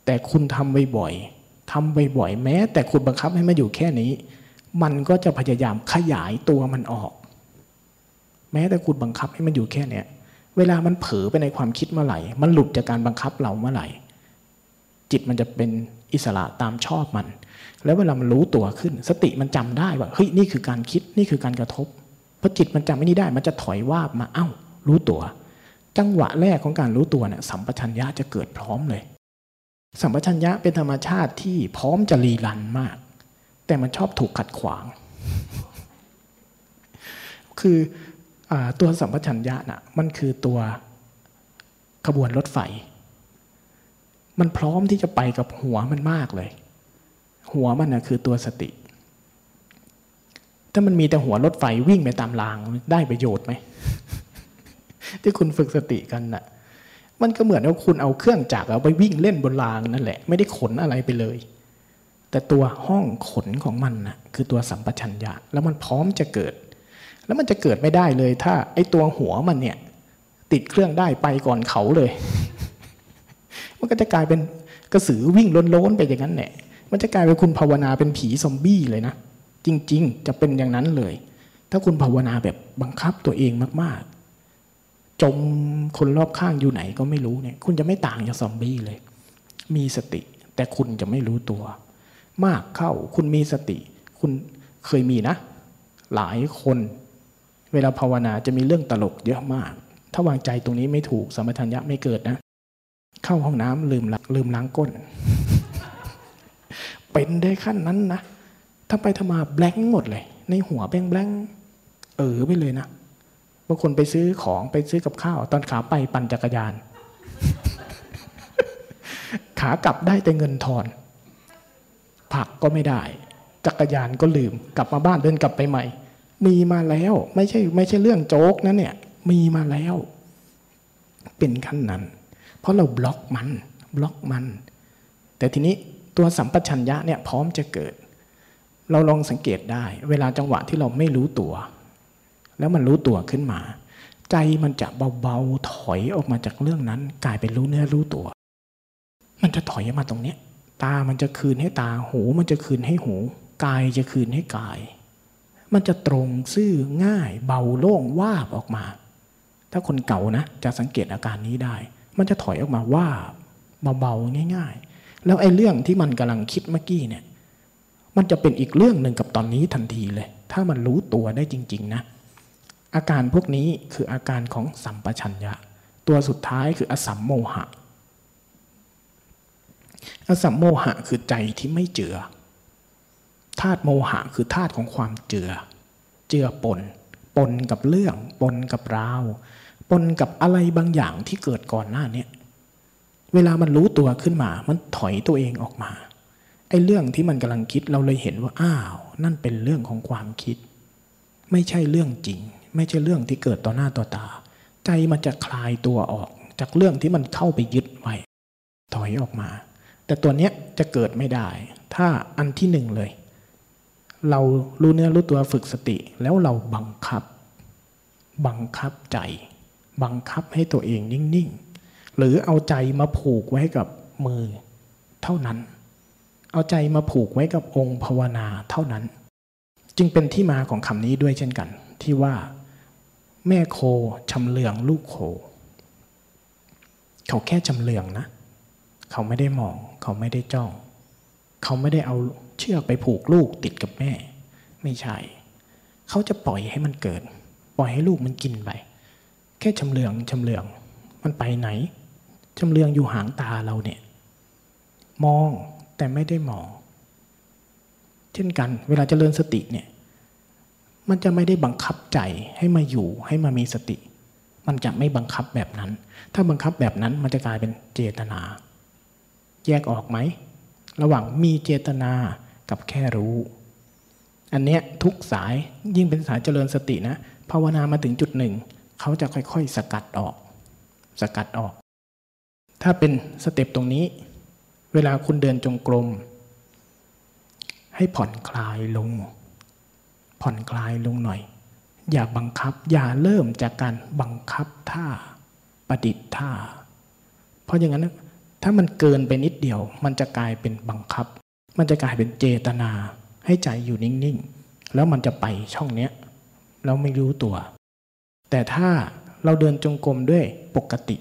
แต่คุณทำบ่อยๆทำบ่อยๆแม้ แต่คุณบังคับให้มันอยู่แค่นี้ มันก็จะพยายามขยายตัวมันออก แม้แต่คุณบังคับให้มันอยู่แค่เนี้ยเวลามันเผลอไปในความคิดเมื่อไหร่ มันหลุดจากการบังคับเราเมื่อไหร่ จิตมันจะเป็นอิสระตามชอบมัน แล้วเวลามันรู้ตัวขึ้น สติมันจำได้ว่าเฮ้ยนี่คือการคิดนี่คือการกระทบพอจิตมันจำไม่นี้ได้ มันจะถอยว่าบมาเอ้า รู้ตัว จังหวะแรกของการรู้ตัวเนี่ยสัมปชัญญะจะเกิดพร้อมเลย สัมปชัญญะเป็นธรรมชาติที่พร้อมจะรีรันมาก แต่มันชอบถูกขัดขวาง คืออตัวสัมปชัญญะน่ะมันคือตัวขบวนรถไฟ มันพร้อมที่จะไปกับหัวมันมากเลย หัวมันน่ะคือตัวสติ ถ้ามันมีแต่หัวรถไฟวิ่งไปตามรางได้ประโยชน์ไหม ที่คุณฝึกสติกันน่ะ มันก็เหมือนว่าคุณเอาเครื่องจักรเอาไปวิ่งเล่นบนรางนั่นแหละ ไม่ได้ขนอะไรไปเลย แต่ตัวห้องขนของมันน่ะคือตัวสัมปชัญญะ แล้วมันพร้อมจะเกิด แล้วมันจะเกิดไม่ได้เลย ถ้า ไอ้ตัวหัวมันเนี่ย ติดเครื่องได้ไปก่อนเขาเลย มันก็จะกลายเป็นกระสือวิ่งล้นๆไปอย่างนั้นแหละ มันจะกลายเป็นคุณภาวนาเป็นผีซอมบี้เลยนะ จริง ๆ จะเป็นอย่างนั้นเลย ถ้าคุณภาวนาแบบบังคับตัวเองมาก ๆ จมคนรอบข้างอยู่ไหนก็ไม่รู้เนี่ย คุณจะไม่ต่างจากซอมบี้เลย มีสติ แต่คุณจะไม่รู้ตัว มากเข้าคุณมีสติ คุณเคยมีนะ หลายคน เวลาภาวนาจะมีเรื่องตลกเยอะมาก ถ้าวางใจตรงนี้ไม่ถูกสมถัญญะไม่เกิดนะ เข้าห้องน้ำลืมลืมล้างก้น เป็นได้ขั้นนั้นนะถ้าไปทำมาแบงค์หมดเลย ในหัวแบงแบงเออไปเลยนะบางคนไปซื้อของไปซื้อกับข้าว ตอนขาไปปั่นจักรยาน ขากลับได้แต่เงินทอน ผักก็ไม่ได้ จักรยานก็ลืม กลับมาบ้านเดินกลับไปใหม่ มีมาแล้วไม่ใช่ไม่ใช่เรื่องโจ๊กนะเนี่ย มีมาแล้ว เป็นขั้นนั้น เพราะเราบล็อกมัน บล็อกมัน แต่ทีนี้ ตัวสัมปชัญญะเนี่ยพร้อมจะเกิด เราลองสังเกตได้ เวลาจังหวะที่เราไม่รู้ตัว แล้วมันรู้ตัวขึ้นมา ใจมันจะเบาๆถอยออกมาจากเรื่องนั้น กลายเป็นรู้เนื้อรู้ตัว มันจะถอยมาตรงเนี้ยตามันจะคืนให้ตาหู มันจะคืนให้หูกายจะคืนให้กาย มันจะตรงซื่อง่าย เบาโล่งวาบออกมา ถ้าคนเก่านะ จะสังเกตอาการนี้ได้ มันจะถอยออกมาว่าเบาๆง่าย ๆ แล้วไอ้เรื่องที่มันกำลังคิดเมื่อกี้เนี่ย มันจะเป็นอีกเรื่องหนึ่งกับตอนนี้ทันทีเลย ถ้ามันรู้ตัวได้จริง ๆ นะ อาการพวกนี้คืออาการของสัมปชัญญะ ตัวสุดท้ายคืออสัมโมหะ อสัมโมหะคือใจที่ไม่เจือธาตุโมหะคือธาตุของความเจือ เจือปน ปนกับเรื่อง ปนกับราว ปนกับอะไรบางอย่างที่เกิดก่อนหน้านี้ เวลามันรู้ตัวขึ้นมา มันถอยตัวเองออกมาไอ้เรื่องที่มันกำลังคิดเราเลยเห็นว่าอ้าว นั่นเป็นเรื่องของความคิด ไม่ใช่เรื่องจริง ไม่ใช่เรื่องที่เกิดต่อหน้าต่อตา ใจมันจะคลายตัวออก จากเรื่องที่มันเข้าไปยึดไว้ถอยออกมา แต่ตัวเนี้ยจะเกิดไม่ได้ ถ้าอันที่หนึ่งเลย เรารู้เนื้อรู้ตัวฝึกสติ แล้วเราบังคับ บังคับใจ บังคับให้ตัวเองนิ่งๆ หรือเอาใจมาผูกไว้กับมือเท่านั้น เอาใจมาผูกไว้กับองค์ภาวนาเท่านั้น จึงเป็นที่มาของคำนี้ด้วยเช่นกัน ที่ว่า แม่โคชำเลืองลูกโค เขาแค่ชำเลืองนะ เขาไม่ได้มอง เขาไม่ได้จ้อง เขาไม่ได้เอาเชือกไปผูกลูกติดกับแม่ ไม่ใช่ เขาจะปล่อยให้มันเกิด ปล่อยให้ลูกมันกินไป แค่ชำเลืองชำเลือง มันไปไหน ชำเลืองอยู่หางตาเราเนี่ย มองแต่ไม่ได้มอง เช่นกัน เวลาจเจริญสติเนี่ย มันจะไม่ได้บังคับใจให้มาอยู่ให้มามีสติ มันจะไม่บังคับแบบนั้น ถ้าบังคับแบบนั้นมันจะกลายเป็นเจตนา แยกออกไหม ระหว่างมีเจตนากับแค่รู้ อันเนี้ยทุกสายยิ่งเป็นสายเจริญสตินะภาวนามาถึงจุดหนึ่ง เขาจะค่อยๆ สกัดออก สกัดออก ถ้าเป็นสเต็ปตรงนี้ เวลาคุณเดินจงกรม ให้ผ่อนคลายลง ผ่อนคลายลงหน่อย อย่าบังคับ อย่าเริ่มจากการบังคับท่าประดิษฐ์ท่า เพราะอย่างนั้น ถ้ามันเกินไปนิดเดียว มันจะกลายเป็นบังคับ มันจะกลายเป็นเจตนา ให้ใจอยู่นิ่งๆ แล้วมันจะไปช่องเนี้ยแล้วไม่รู้ตัว แต่ถ้าเราเดินจงกรมด้วยปกติ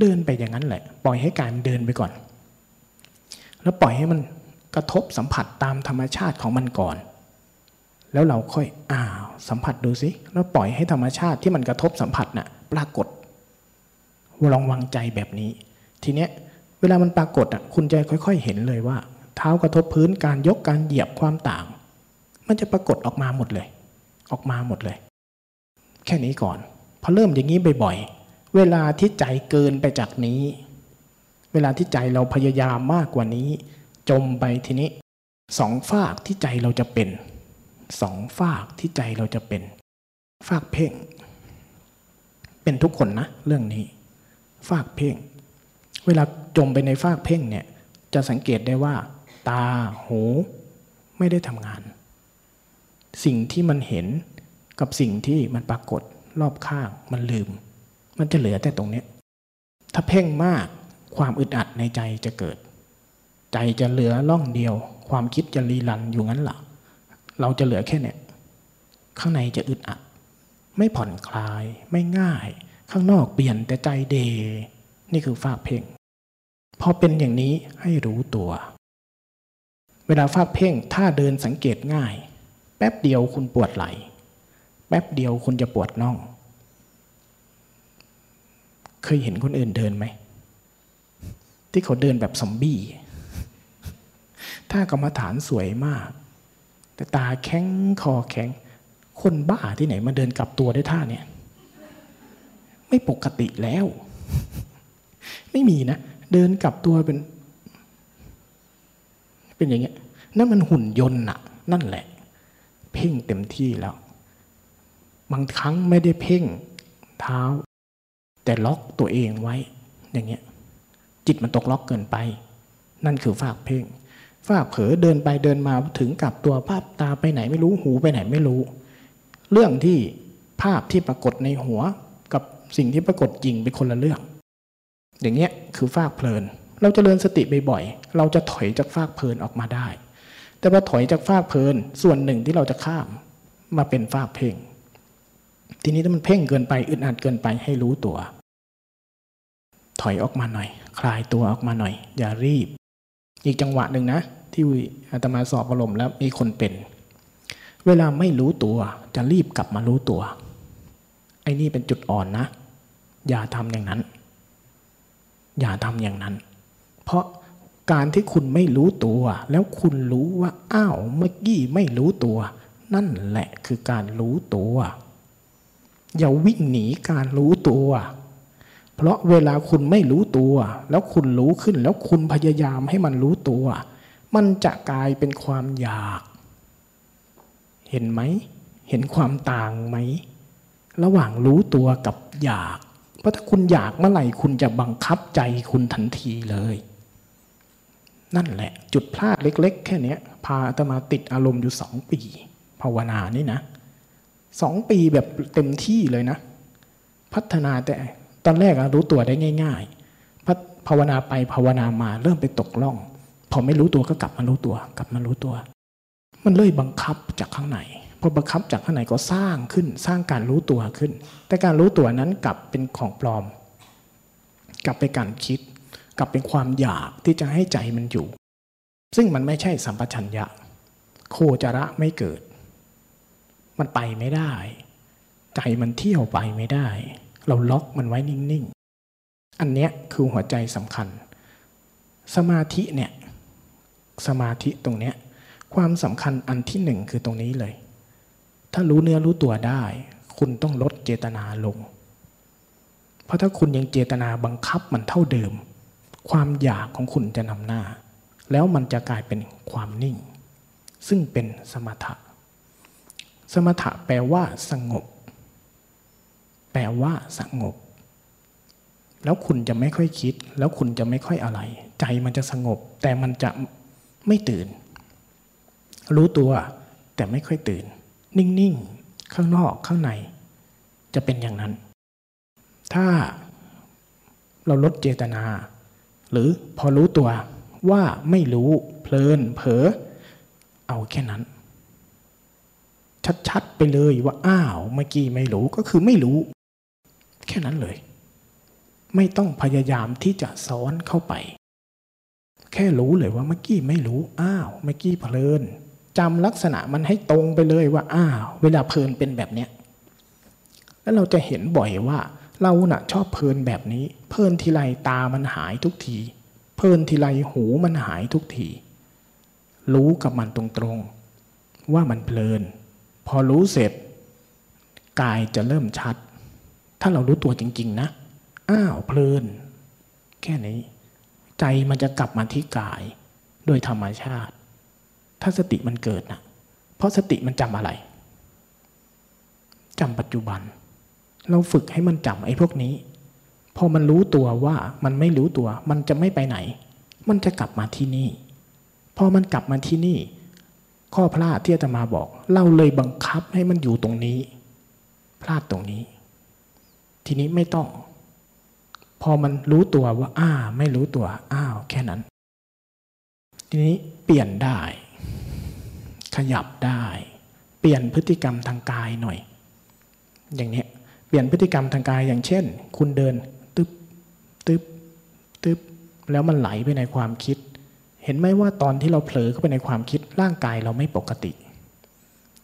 เดินไปอย่างนั้นแหละ ปล่อยให้กายมันเดินไปก่อน แล้วปล่อยให้มันกระทบสัมผัสตามธรรมชาติของมันก่อน แล้วเราค่อยอ้าวสัมผัสดูสิแล้วปล่อยให้ธรรมชาติที่มันกระทบสัมผัสน่ะปรากฏลองวางใจแบบนี้ ทีเนี้ยเวลามันปรากฏอะคุณจะค่อย ๆ เห็นเลยว่า เท้ากระทบพื้นการยกการเหยียบความต่าง มันจะปรากฏออกมาหมดเลย ออกมาหมดเลย แค่นี้ก่อนพอเริ่มอย่างนี้บ่อยๆ เวลาที่ใจเกินไปจากนี้ เวลาที่ใจเราพยายามมากกว่านี้ จมไปทีนี้สองฝากที่ใจเราจะเป็นสองฝากที่ใจเราจะเป็น ฝากเพ่ง เป็นทุกคนนะเรื่องนี้ ฝากเพ่ง เวลาจมไปในฝากเพ่งเนี่ยจะสังเกตได้ว่า ตาหูไม่ได้ทำงาน สิ่งที่มันเห็นกับสิ่งที่มันปรากฏรอบข้างมันลืม มันจะเหลือแต่ตรงนี้ถ้าเพ่งมากความอึดอัดในใจจะเกิด ใจจะเหลือล่องเดียว ความคิดจะรีรันอยู่งั้นหละเราจะเหลือแค่เนี้ยข้างในจะอึดอัด ไม่ผ่อนคลายไม่ง่าย ข้างนอกเปลี่ยนแต่ใจเด นี่คือฝากเพ่งพอเป็นอย่างนี้ให้รู้ตัว เวลาฝากเพ่งถ้าเดินสังเกตง่าย แป๊บเดียวคุณปวดไหล่แป๊บเดียวคุณจะปวดน่อง เคยเห็นคนอื่นเดินไหม ที่เขาเดินแบบซอมบี้ถ้ากรรมฐานสวยมาก แต่ตาแข็งคอแข็ง คนบ้าที่ไหนมาเดินกลับตัวได้ท่าเนี่ย ไม่ปกติแล้ว ไม่มีนะ เดินกลับตัวเป็น เป็นอย่างเงี้ยนั่นมันหุ่นยนต์น่ะ นั่นแหละ เพ่งเต็มที่แล้ว บางครั้งไม่ได้เพ่ง เท้า แต่ล็อกตัวเองไว้อย่างเงี้ยจิตมันตกล็อกเกินไป นั่นคือฝากเพ่งฝากเผลอเดินไปเดินมาถึงกับตัวภาพตาไปไหนไม่รู้หูไปไหนไม่รู้ เรื่องที่ภาพที่ปรากฏในหัวกับสิ่งที่ปรากฏจริงเป็นคนละเรื่อง อย่างเงี้ยคือฝากเพลิน เราจเจริญสติบ่อยๆเราจะถอยจากฝากเพลินออกมาได้ แต่พอถอยจากฝากเพลินส่วนหนึ่งที่เราจะข้ามมาเป็นฝากเพ่ง ทีนี้ถ้ามันเพ่งเกินไปอึดอัดเกินไปให้รู้ตัว ถอยออกมาหน่อย คลายตัวออกมาหน่อย อย่ารีบ อีกจังหวะหนึ่งนะ ที่อาตมาสอบอารมณ์แล้วมีคนเป็น เวลาไม่รู้ตัวจะรีบกลับมารู้ตัว ไอ้นี่เป็นจุดอ่อนนะ อย่าทำอย่างนั้น อย่าทำอย่างนั้น เพราะการที่คุณไม่รู้ตัว แล้วคุณรู้ว่าอ้าวเมื่อกี้ไม่รู้ตัว นั่นแหละคือการรู้ตัว อย่าวิ่งหนีการรู้ตัว เพราะเวลาคุณไม่รู้ตัว แล้วคุณรู้ขึ้นแล้วคุณพยายามให้มันรู้ตัว มันจะกลายเป็นความอยาก เห็นไหม เห็นความต่างไหม ระหว่างรู้ตัวกับอยาก เพราะถ้าคุณอยากเมื่อไหร่คุณจะบังคับใจคุณทันทีเลย นั่นแหละ จุดพลาดเล็ก ๆ แค่นี้พาอาตมาติดอารมณ์อยู่สองปี ภาวนานี่นะ สองปีแบบเต็มที่เลยนะ พัฒนาแต่ตอนแรกรู้ตัวได้ง่ายๆภาวนาไปภาวนามาเริ่มไปตกล่อง พอไม่รู้ตัวก็กลับมารู้ตัว กลับมารู้ตัว มันเลยบังคับจากข้างในพอบังคับจากข้างในก็สร้างขึ้น สร้างการรู้ตัวขึ้น แต่การรู้ตัวนั้นกลับเป็นของปลอม กลับไปการคิด กลับเป็นความอยากที่จะให้ใจมันอยู่ ซึ่งมันไม่ใช่สัมปชัญญะ โคจระไม่เกิด มันไปไม่ได้ ใจมันเที่ยวไปไม่ได้ เราล็อกมันไว้นิ่งๆ อันเนี้ยคือหัวใจสำคัญ สมาธิเนี่ยสมาธิตรงเนี้ยความสำคัญอันที่หนึ่งคือตรงนี้เลย ถ้ารู้เนื้อรู้ตัวได้ คุณต้องลดเจตนาลง เพราะถ้าคุณยังเจตนาบังคับมันเท่าเดิม ความอยากของคุณจะนำหน้า แล้วมันจะกลายเป็นความนิ่ง ซึ่งเป็นสมถะ สมถะแปลว่าสงบ แปลว่าสงบ แล้วคุณจะไม่ค่อยคิด แล้วคุณจะไม่ค่อยอะไร ใจมันจะสงบ แต่มันจะไม่ตื่น รู้ตัว แต่ไม่ค่อยตื่น นิ่งๆ ข้างนอกข้างใน จะเป็นอย่างนั้น ถ้าเราลดเจตนา หรือพอรู้ตัวว่าไม่รู้เพลินเผลอเอาแค่นั้น ชัดๆไปเลยว่าอ้าวเมื่อกี้ไม่รู้ก็คือไม่รู้ แค่นั้นเลย ไม่ต้องพยายามที่จะซ้อนเข้าไป แค่รู้เลยว่าเมื่อกี้ไม่รู้อ้าวเมื่อกี้เพลินจำลักษณะมันให้ตรงไปเลยว่าอ้าวเวลาเพลินเป็นแบบเนี้ยแล้วเราจะเห็นบ่อยว่า เราน่ะชอบเพลินแบบนี้ เพลินทีไรตามันหายทุกที เพลินทีไรหูมันหายทุกที รู้กับมันตรงๆ ว่ามันเพลิน พอรู้เสร็จกายจะเริ่มชัด ถ้าเรารู้ตัวจริง ๆ นะ อ้าวเพลิน แค่นี้ ใจมันจะกลับมาที่กาย โดยธรรมชาติ ถ้าสติมันเกิดนะเพราะสติมันจำอะไรจำปัจจุบัน เราฝึกให้มันจำไอ้พวกนี้ พอมันรู้ตัวว่ามันไม่รู้ตัว มันจะไม่ไปไหน มันจะกลับมาที่นี่ พอมันกลับมาที่นี่ ข้อพลาดที่อาตมาบอก เราเลยบังคับให้มันอยู่ตรงนี้ พลาดตรงนี้ ทีนี้ไม่ต้อง พอมันรู้ตัวว่า อ้า ไม่รู้ตัว อ้าว แค่นั้น ทีนี้เปลี่ยนได้ ขยับได้ เปลี่ยนพฤติกรรมทางกายหน่อย อย่างนี้เปลี่ยนพฤติกรรมทางกายอย่างเช่น คุณเดินตึ๊บตึ๊บตึ๊บแล้วมันไหลไปในความคิด เห็นไหมว่าตอนที่เราเผลอเข้าไปในความคิดร่างกายเราไม่ปกติ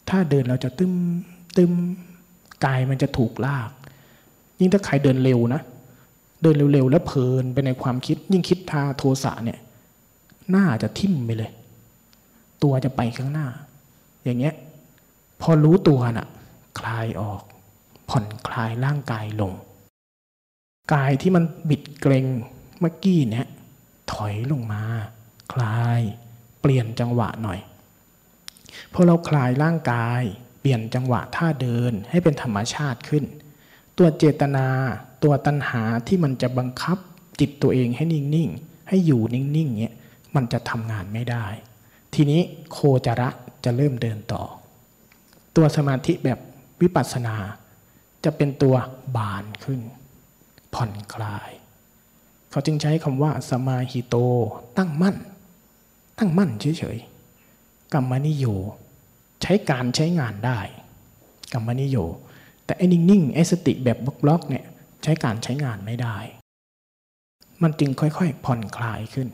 ถ้าเดินเราจะตึมตึมกายมันจะถูกลาก ยิ่งถ้าใครเดินเร็วนะ เดินเร็วๆแล้วเพลินไปในความคิด ยิ่งคิดทาโทสะเนี่ยหน้าจะทิ่มไปเลย ตัวจะไปข้างหน้า อย่างเงี้ย พอรู้ตัวน่ะ คลายออก ผ่อนคลายร่างกายลง กายที่มันบิดเกรงเมื่อกี้เนี่ยถอยลงมา คลาย เปลี่ยนจังหวะหน่อยพอเราคลายร่างกาย เปลี่ยนจังหวะท่าเดินให้เป็นธรรมชาติขึ้น ตัวเจตนา ตัวตัณหาที่มันจะบังคับจิตตัวเองให้นิ่งๆ ให้อยู่นิ่งๆเงี้ยมันจะทำงานไม่ได้ ทีนี้โคจระจะเริ่มเดินต่อ ตัวสมาธิแบบวิปัสสนา จะเป็นตัวบานขึ้น ผ่อนคลาย เขาจึงใช้คำว่าสมาหิโตตั้งมั่น ตั้งมั่นเฉยๆกรรมนิโย ใช้การใช้งานได้ กรรมนิโย แต่ไอ้นิ่งๆไอ้สติแบบบล็อกๆเนี่ยใช้การใช้งานไม่ได้ มันจึงค่อยๆผ่อนคลายขึ้น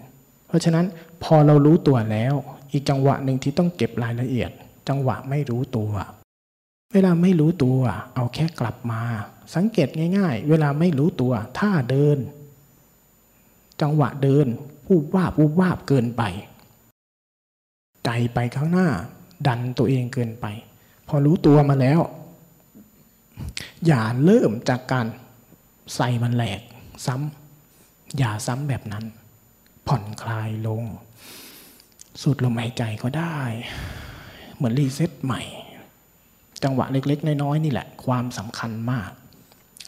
เพราะฉะนั้นพอเรารู้ตัวแล้ว อีกจังหวะหนึ่งที่ต้องเก็บรายละเอียด จังหวะไม่รู้ตัว เวลาไม่รู้ตัวเอาแค่กลับมา สังเกตง่าย ๆ เวลาไม่รู้ตัวท่าเดิน จังหวะเดินวูบวาบวูบวาบเกินไป ใจไปข้างหน้า ดันตัวเองเกินไป พอรู้ตัวมาแล้ว อย่าเริ่มจากการใส่มันแหลกซ้ำอย่าซ้ำแบบนั้น ผ่อนคลายลง สูดลมหายใจก็ได้ เหมือนรีเซ็ตใหม่ จังหวะเล็ก ๆ น้อยๆนี่แหละ ความสำคัญมาก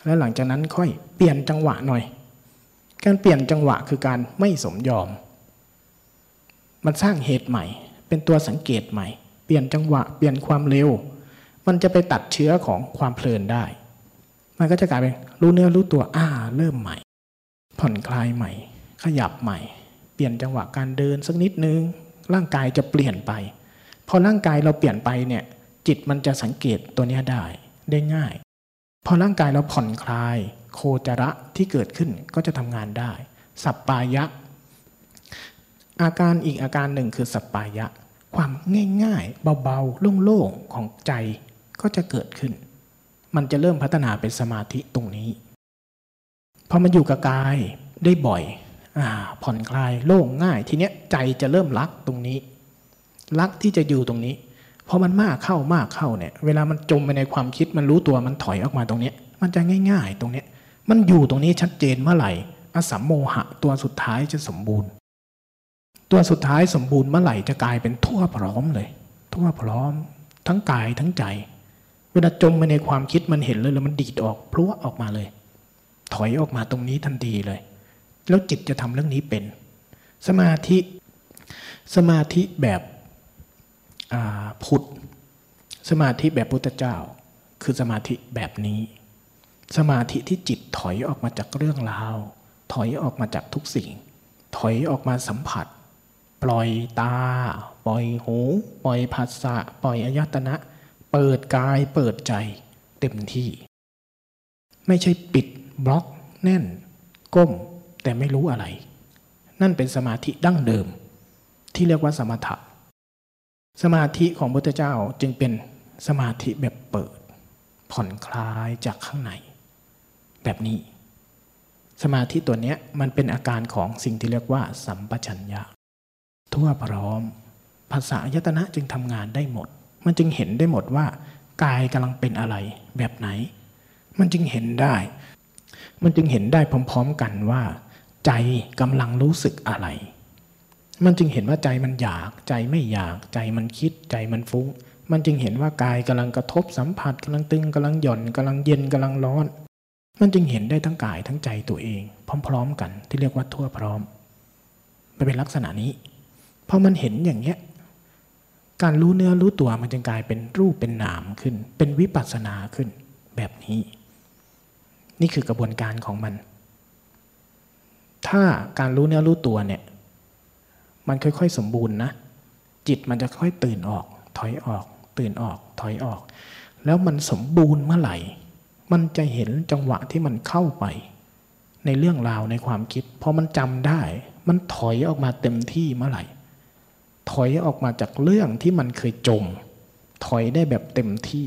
แล้วหลังจากนั้นค่อยเปลี่ยนจังหวะหน่อย การเปลี่ยนจังหวะคือการไม่สมยอม มันสร้างเหตุใหม่ เป็นตัวสังเกตใหม่ เปลี่ยนจังหวะเปลี่ยนความเร็ว มันจะไปตัดเชื้อของความเพลินได้ มันก็จะกลายเป็นรู้เนื้อรู้ตัวอ่าเริ่มใหม่ ผ่อนคลายใหม่ ขยับใหม่ เปลี่ยนจังหวะการเดินสักนิดนึงร่างกายจะเปลี่ยนไป พอร่างกายเราเปลี่ยนไปเนี่ยจิตมันจะสังเกตตัวนี้ได้ได้ง่าย พอร่างกายเราผ่อนคลาย โคจระที่เกิดขึ้นก็จะทำงานได้ สัปปายะ อาการอีกอาการหนึ่งคือสปายะ ความง่ายๆ เบาๆ โล่งๆ ของใจก็จะเกิดขึ้น มันจะเริ่มพัฒนาเป็นสมาธิตรงนี้พอมันอยู่กับกายได้บ่อยอผ่อนคลายโล่งง่าย ทีเนี้ยใจจะเริ่มรักตรงนี้ รักที่จะอยู่ตรงนี้พอมันมากเข้ามากเข้าเนี่ย เวลามันจมไปในความคิดมันรู้ตัวมันถอยออกมาตรงเนี้ย มันจะง่าย ๆ ตรงเนี้ย มันอยู่ตรงนี้ชัดเจนเมื่อไหร่อสัมโมหะตัวสุดท้ายจะสมบูรณ์ ตัวสุดท้ายสมบูรณ์เมื่อไหร่จะกลายเป็นทั่วพร้อมเลย ทั่วพร้อม ทั้งกายทั้งใจ เวลาจมไปในความคิดมันเห็นเลยแล้วมันดีดออกพลุออกมาเลย ถอยออกมาตรงนี้ทันทีเลย แล้วจิตจะทำเรื่องนี้เป็น สมาธิสมาธิแบบพุทธสมาธิแบบพุทธเจ้า คือสมาธิแบบนี้ สมาธิที่จิตถอยออกมาจากเรื่องราว ถอยออกมาจากทุกสิ่ง ถอยออกมาสัมผัส ปล่อยตา ปล่อยหู ปล่อยภาษะปล่อยอายตนะ เปิดกายเปิดใจเต็มที่ ไม่ใช่ปิดบล็อก แน่น ก้ม แต่ไม่รู้อะไร นั่นเป็นสมาธิดั้งเดิม ที่เรียกว่าสมถะ สมาธิของพุทธเจ้าจึงเป็นสมาธิแบบเปิด ผ่อนคลายจากข้างใน แบบนี้ สมาธิตัวนี้มันเป็นอาการของสิ่งที่เรียกว่า สัมปชัญญะ ทั่วพร้อม ภาษายตนะจึงทำงานได้หมด มันจึงเห็นได้หมดว่ากายกำลังเป็นอะไรแบบไหน มันจึงเห็นได้ มันจึงเห็นได้พร้อม ๆ กันว่า ใจกำลังรู้สึกอะไร มันจึงเห็นว่าใจมันอยาก ใจไม่อยาก ใจมันคิด ใจมันฟุ้ง มันจึงเห็นว่ากายกำลังกระทบสัมผัสกำลังตึงกำลังหย่อนกำลังเย็นกำลังร้อน มันจึงเห็นได้ทั้งกายทั้งใจตัวเอง พร้อม ๆ กันที่เรียกว่าทั่วพร้อมมันเป็นลักษณะนี้ พอมันเห็นอย่างเนี้ยการรู้เนื้อรู้ตัวมันจึงกลายเป็นรูปเป็นนามขึ้น เป็นวิปัสสนาขึ้นแบบนี้ นี่คือกระบวนการของมัน ถ้าการรู้เนื้อรู้ตัวเนี่ย มันค่อยๆสมบูรณ์นะจิตมันจะค่อยตื่นออก ถอยออก ตื่นออก ถอยออก แล้วมันสมบูรณ์เมื่อไหร่ มันจะเห็นจังหวะที่มันเข้าไป ในเรื่องราวในความคิดพอมันจำได้ มันถอยออกมาเต็มที่เมื่อไหร่ ถอยออกมาจากเรื่องที่มันเคยจม ถอยได้แบบเต็มที่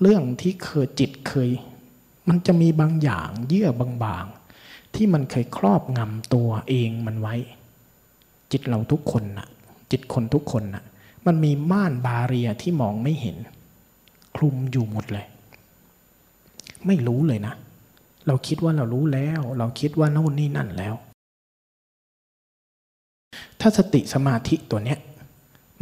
เรื่องที่เคยจิตเคย มันจะมีบางอย่างเยื่อบางๆ ที่มันเคยครอบงำตัวเองมันไว้ จิตเราทุกคนน่ะ จิตคนทุกคนน่ะ มันมีม่านบาเรียที่มองไม่เห็น คลุมอยู่หมดเลย ไม่รู้เลยนะ เราคิดว่าเรารู้แล้ว เราคิดว่าโน่นนี่นั่นแล้ว ถ้าสติสมาธิตัวเนี้ย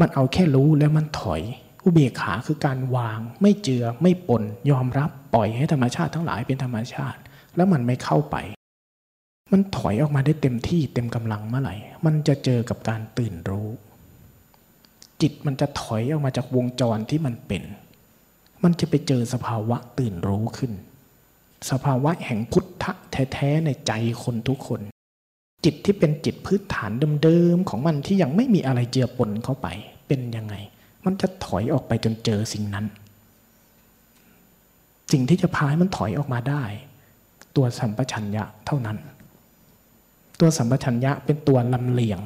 มันเอาแค่รู้แล้วมันถอย อุเบกขาคือการวาง ไม่เจือไม่ปนยอมรับปล่อยให้ธรรมชาติทั้งหลายเป็นธรรมชาติ แล้วมันไม่เข้าไป มันถอยออกมาได้เต็มที่เต็มกำลังเมื่อไหร่ มันจะเจอกับการตื่นรู้ จิตมันจะถอยออกมาจากวงจรที่มันเป็น มันจะไปเจอสภาวะตื่นรู้ขึ้น สภาวะแห่งพุทธะแท้ๆในใจคนทุกคน จิตที่เป็นจิตพื้นฐานเดิมๆของมันที่ยังไม่มีอะไรเจือปนเข้าไปเป็นยังไง มันจะถอยออกไปจนเจอสิ่งนั้น สิ่งที่จะพาให้มันถอยออกมาได้ ตัวสัมปชัญญะเท่านั้น ตัวสัมปชัญญะเป็นตัวลำเลียง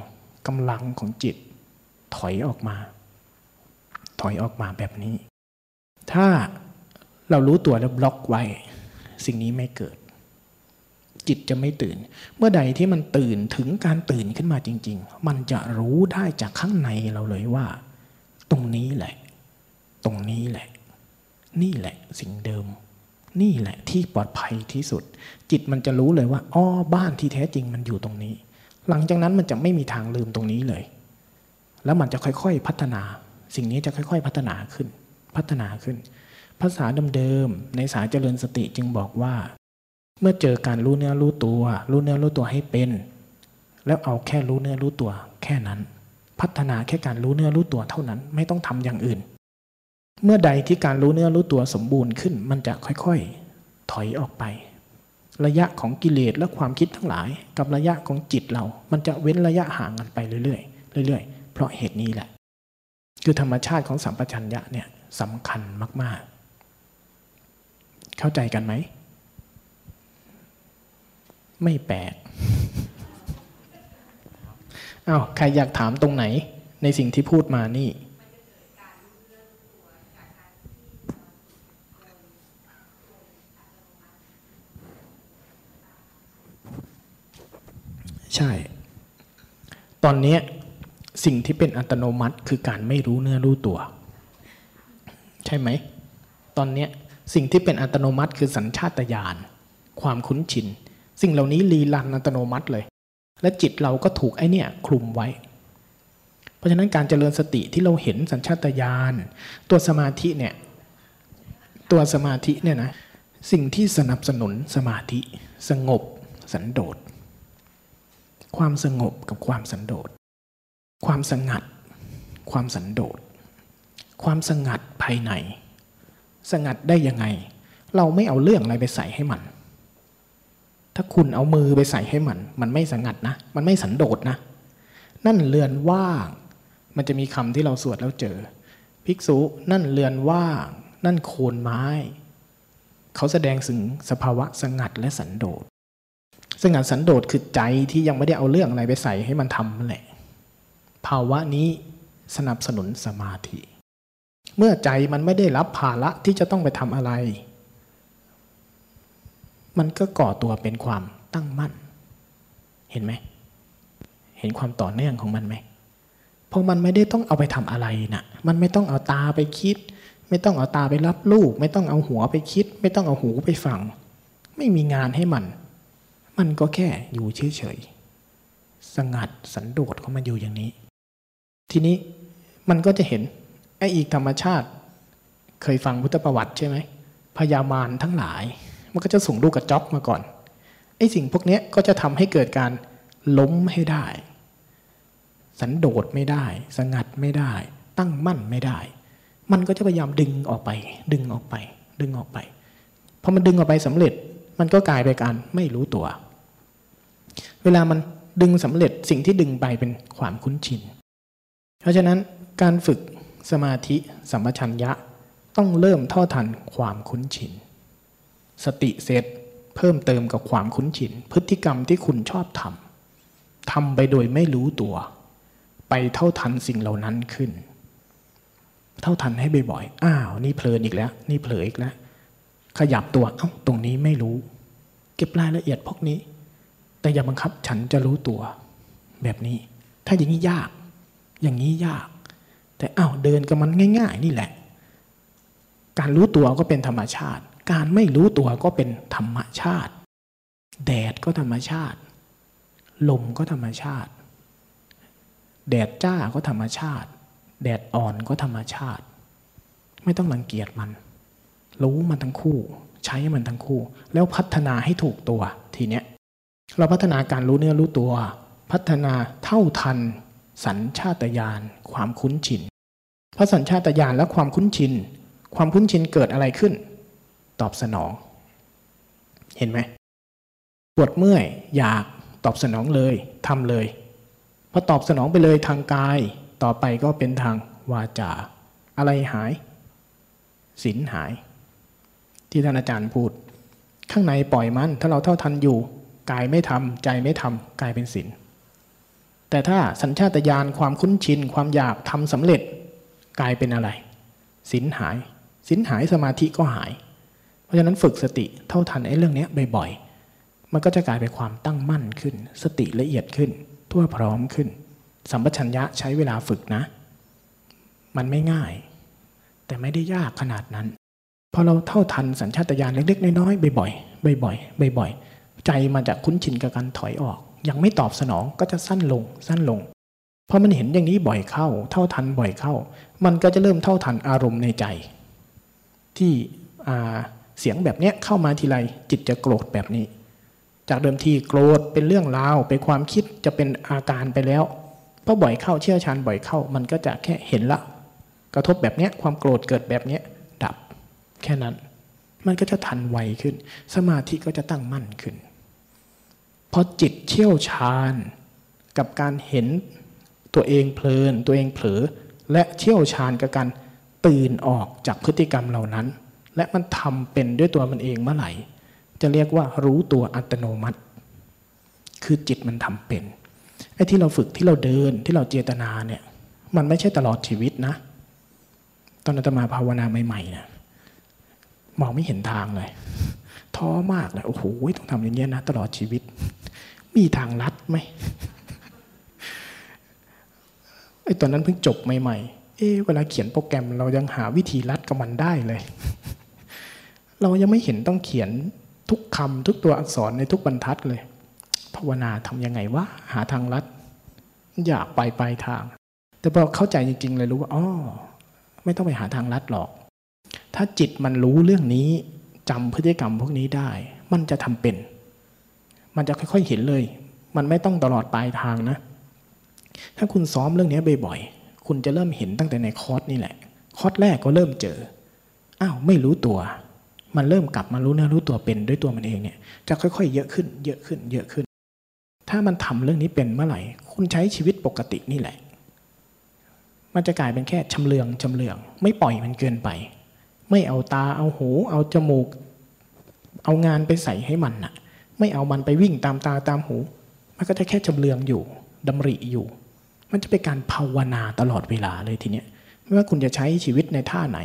กำลังของจิต ถอยออกมา ถอยออกมาแบบนี้ ถ้าเรารู้ตัวแล้วบล็อกไว้ สิ่งนี้ไม่เกิด จิตจะไม่ตื่น เมื่อใดที่มันตื่นถึงการตื่นขึ้นมาจริง ๆ มันจะรู้ได้จากข้างในเราเลยว่า ตรงนี้แหละ ตรงนี้แหละ นี่แหละสิ่งเดิม นี่แหละที่ปลอดภัยที่สุด จิตมันจะรู้เลยว่าอ้อบ้านที่แท้จริงมันอยู่ตรงนี้ หลังจากนั้นมันจะไม่มีทางลืมตรงนี้เลย แล้วมันจะค่อยๆพัฒนา สิ่งนี้จะค่อย ๆ พัฒนาขึ้น พัฒนาขึ้นภาษาเดิมๆในสายเจริญสติจึงบอกว่า เมื่อเจอการรู้เนื้อรู้ตัว รู้เนื้อรู้ตัวให้เป็น แล้วเอาแค่รู้เนื้อรู้ตัว แค่นั้น พัฒนาแค่การรู้เนื้อรู้ตัวเท่านั้น ไม่ต้องทำอย่างอื่น เมื่อใดที่การรู้เนื้อรู้ตัวสมบูรณ์ขึ้น มันจะค่อยๆ ถอยออกไป ระยะของกิเลสและความคิดทั้งหลาย กับระยะของจิตเรา มันจะเว้นระยะห่างกันไปเรื่อยๆเรื่อยๆ เพราะเหตุนี้แหละ คือธรรมชาติของสัมปชัญญะเนี่ยสำคัญมากๆ เข้าใจกันไหม ไม่แปลกอา้าวใครอยากถามตรงไหน ในสิ่งที่พูดมานี่ใช่ ตอนนี้สิ่งที่เป็นอัตโนมัติคือการไม่รู้เนื้อรู้ตัว ใช่ไหม ตอนนี้สิ่งที่เป็นอัตโนมัติคือสัญชาตญาณความคุ้นชิน สิ่งเหล่านี้รีลันอัตโนมัติเลย และจิตเราก็ถูกไอเนี่ยคลุมไว้ เพราะฉะนั้นการเจริญสติที่เราเห็นสัญชาตญาณตัวสมาธิเนี่ยตัวสมาธิเนี่ยนะสิ่งที่สนับสนุนสมาธิ สงบสันโดษ ความสงบกับความสันโดษ ความสงัด ความสันโดษ ความสงัดภายใน สงัดได้ยังไง เราไม่เอาเรื่องอะไรไปใส่ให้มัน ถ้าคุณเอามือไปใส่ให้มัน มันไม่สงัดนะ มันไม่สันโดษนะ นั่นเรือนว่าง มันจะมีคำที่เราสวดแล้วเจอ ภิกษุ นั่นเรือนว่าง นั่นโคนไม้ เขาแสดงถึงสภาวะสงัดและสันโดษสงัดสันโดษคือใจที่ยังไม่ได้เอาเรื่องอะไรไปใส่ให้มันทำนั่นแหละ ภาวะนี้สนับสนุนสมาธิ เมื่อใจมันไม่ได้รับภาระที่จะต้องไปทำอะไร มันก็ก่อตัวเป็นความตั้งมั่น เห็นไหม เห็นความต่อเนื่องของมันไหมเพราะมันไม่ได้ต้องเอาไปทำอะไรนะ่ะมันไม่ต้องเอาตาไปคิด ไม่ต้องเอาตาไปรับลูกไม่ต้องเอาหัวไปคิด ไม่ต้องเอาหูไปฟัง ไม่มีงานให้มัน มันก็แค่อยู่เฉยๆสงัดสันโดษของมันอยู่อย่างนี้ ทีนี้มันก็จะเห็นไอ้อีกธรรมชาติ เคยฟังพุทธประวัติใช่ไหมพญามารทั้งหลาย มันก็จะส่งลูกกระจอกมาก่อนไอ้สิ่งพวกนี้ก็จะทำให้เกิดการล้มให้ได้ สันโดษไม่ได้ สงัดไม่ได้ ตั้งมั่นไม่ได้ มันก็จะพยายามดึงออกไป ดึงออกไป ดึงออกไปพอมันดึงออกไปสำเร็จ มันก็กลายไปการไม่รู้ตัว เวลามันดึงสำเร็จสิ่งที่ดึงไปเป็นความคุ้นชิน เพราะฉะนั้นการฝึกสมาธิสัมปชัญญะต้องเริ่มท่าทันความคุ้นชิน สติเสร็จเพิ่มเติมกับความคุ้นชิน พฤติกรรมที่คุณชอบทำทำไปโดยไม่รู้ตัว ไปเท่าทันสิ่งเหล่านั้นขึ้น เท่าทันให้บ่อยๆอ้าว นี่เพลินอีกแล้ว นี่เผลออีกแล้ว ขยับตัวเอ้าตรงนี้ไม่รู้ เก็บรายละเอียดพวกนี้ แต่อย่าบังคับฉันจะรู้ตัว แบบนี้ ถ้าอย่างนี้ยาก อย่างนี้ยาก แต่อ้าวเดินกับมันง่าย ๆ นี่แหละ การรู้ตัวก็เป็นธรรมชาติ การไม่รู้ตัวก็เป็นธรรมชาติ แดดก็ธรรมชาติ ลมก็ธรรมชาติ แดดจ้าก็ธรรมชาติ แดดอ่อนก็ธรรมชาติ ไม่ต้องรังเกียจมัน รู้มันทั้งคู่ ใช้มันทั้งคู่ แล้วพัฒนาให้ถูกตัวทีเนี้ยเราพัฒนาการรู้เนื้อรู้ตัว พัฒนาเท่าทัน สัญชาตญาณความคุ้นชินเพราะสัญชาตญาณและความคุ้นชิน ความคุ้นชินเกิดอะไรขึ้น ตอบสนอง เห็นไหมปวดเมื่อยอยากตอบสนองเลยทำเลยพอตอบสนองไปเลยทางกาย ต่อไปก็เป็นทางวาจา อะไรหายศีลหาย ที่ท่านอาจารย์พูด ข้างในปล่อยมัน ถ้าเราเท่าทันอยู่กายไม่ทำใจไม่ทำกายเป็นศีลแต่ถ้าสัญชาตญาณความคุ้นชิน ความอยากทำสำเร็จกลายเป็นอะไรศีลหายศีลหายสมาธิก็หาย เพราะฉะนั้นฝึกสติเท่าทันไอ้เรื่องนี้บ่อยๆ มันก็จะกลายเป็นความตั้งมั่นขึ้น สติละเอียดขึ้น ทั่วพร้อมขึ้น สัมปชัญญะใช้เวลาฝึกนะ มันไม่ง่าย แต่ไม่ได้ยากขนาดนั้นพอเราเท่าทันสัญชาตญาณเล็กๆ น้อยๆบ่อยๆบ่อยๆบ่อยๆใจมันจะคุ้นชินกับการถอยออก ยังไม่ตอบสนองก็จะสั้นลงสั้นลงพอมันเห็นอย่างนี้บ่อยเข้า เท่าทันบ่อยเข้า มันก็จะเริ่มเท่าทันอารมณ์ในใจ ที่ เสียงแบบเนี้ยเข้ามาทีไรจิตจะโกรธแบบนี้ จากเดิมทีโกรธเป็นเรื่องราวเป็นความคิดจะเป็นอาการไปแล้วพอบ่อยเข้าเชี่ยวชาญบ่อยเข้า มันก็จะแค่เห็นละ กระทบแบบเนี้ยความโกรธเกิดแบบเนี้ยดับแค่นั้น มันก็จะทันไวขึ้น สมาธิก็จะตั้งมั่นขึ้นพอจิตเชี่ยวชาญ กับการเห็นตัวเองเพลินตัวเองเผลอและเชี่ยวชาญกับการตื่นออกจากพฤติกรรมเหล่านั้น และมันทำเป็นด้วยตัวมันเองเมื่อไหร่ จะเรียกว่ารู้ตัวอัตโนมัติ คือจิตมันทำเป็นไอ้ที่เราฝึกที่เราเดินที่เราเจตนาเนี่ย มันไม่ใช่ตลอดชีวิตนะ ตอนอาตมาภาวนาใหม่ๆนะมองไม่เห็นทางเลย ท้อมากเลยโอ้โหต้องทำอย่างนี้ยนะ ตลอดชีวิต มีทางลัดไหมไอ้ตอนนั้นเพิ่งจบใหม่ๆ เอ๊เวลาเขียนโปรแกรมเรายังหาวิธีลัดกับมันได้เลย เรายังไม่เห็นต้องเขียนทุกคำทุกตัวอักษรในทุกบรรทัดเลยภาวนาทำยังไงวะหาทางลัด อยากไปปลายทาง แต่พอเข้าใจจริง ๆ เลยรู้ว่าอ๋อไม่ต้องไปหาทางลัดหรอก ถ้าจิตมันรู้เรื่องนี้จำพฤติกรรมพวกนี้ได้ มันจะทำเป็น มันจะค่อยๆเห็นเลย มันไม่ต้องตลอดปลายทางนะ ถ้าคุณซ้อมเรื่องนี้บ่อยๆคุณจะเริ่มเห็นตั้งแต่ในคอร์สนี่แหละ คอร์สแรกก็เริ่มเจออ้าวไม่รู้ตัว มันเริ่มกลับมารู้เนื้อรู้ตัวเป็นด้วยตัวมันเองเนี่ยจะค่อยๆ เยอะขึ้น เยอะขึ้น เยอะขึ้น ถ้ามันทำเรื่องนี้เป็นเมื่อไหร่ คุณใช้ชีวิตปกตินี่แหละ มันจะกลายเป็นแค่ชำเลืองชำเลือง ไม่ปล่อยมันเกินไป ไม่เอาตาเอาหู เอาจมูก เอางานไปใส่ให้มันน่ะ ไม่เอามันไปวิ่งตามตาตามหู มันก็จะแค่ชำเลืองอยู่ดำริอยู่ มันจะเป็นการภาวนาตลอดเวลาเลยทีเนี้ยไม่ว่าคุณจะใช้ชีวิตในท่าไหน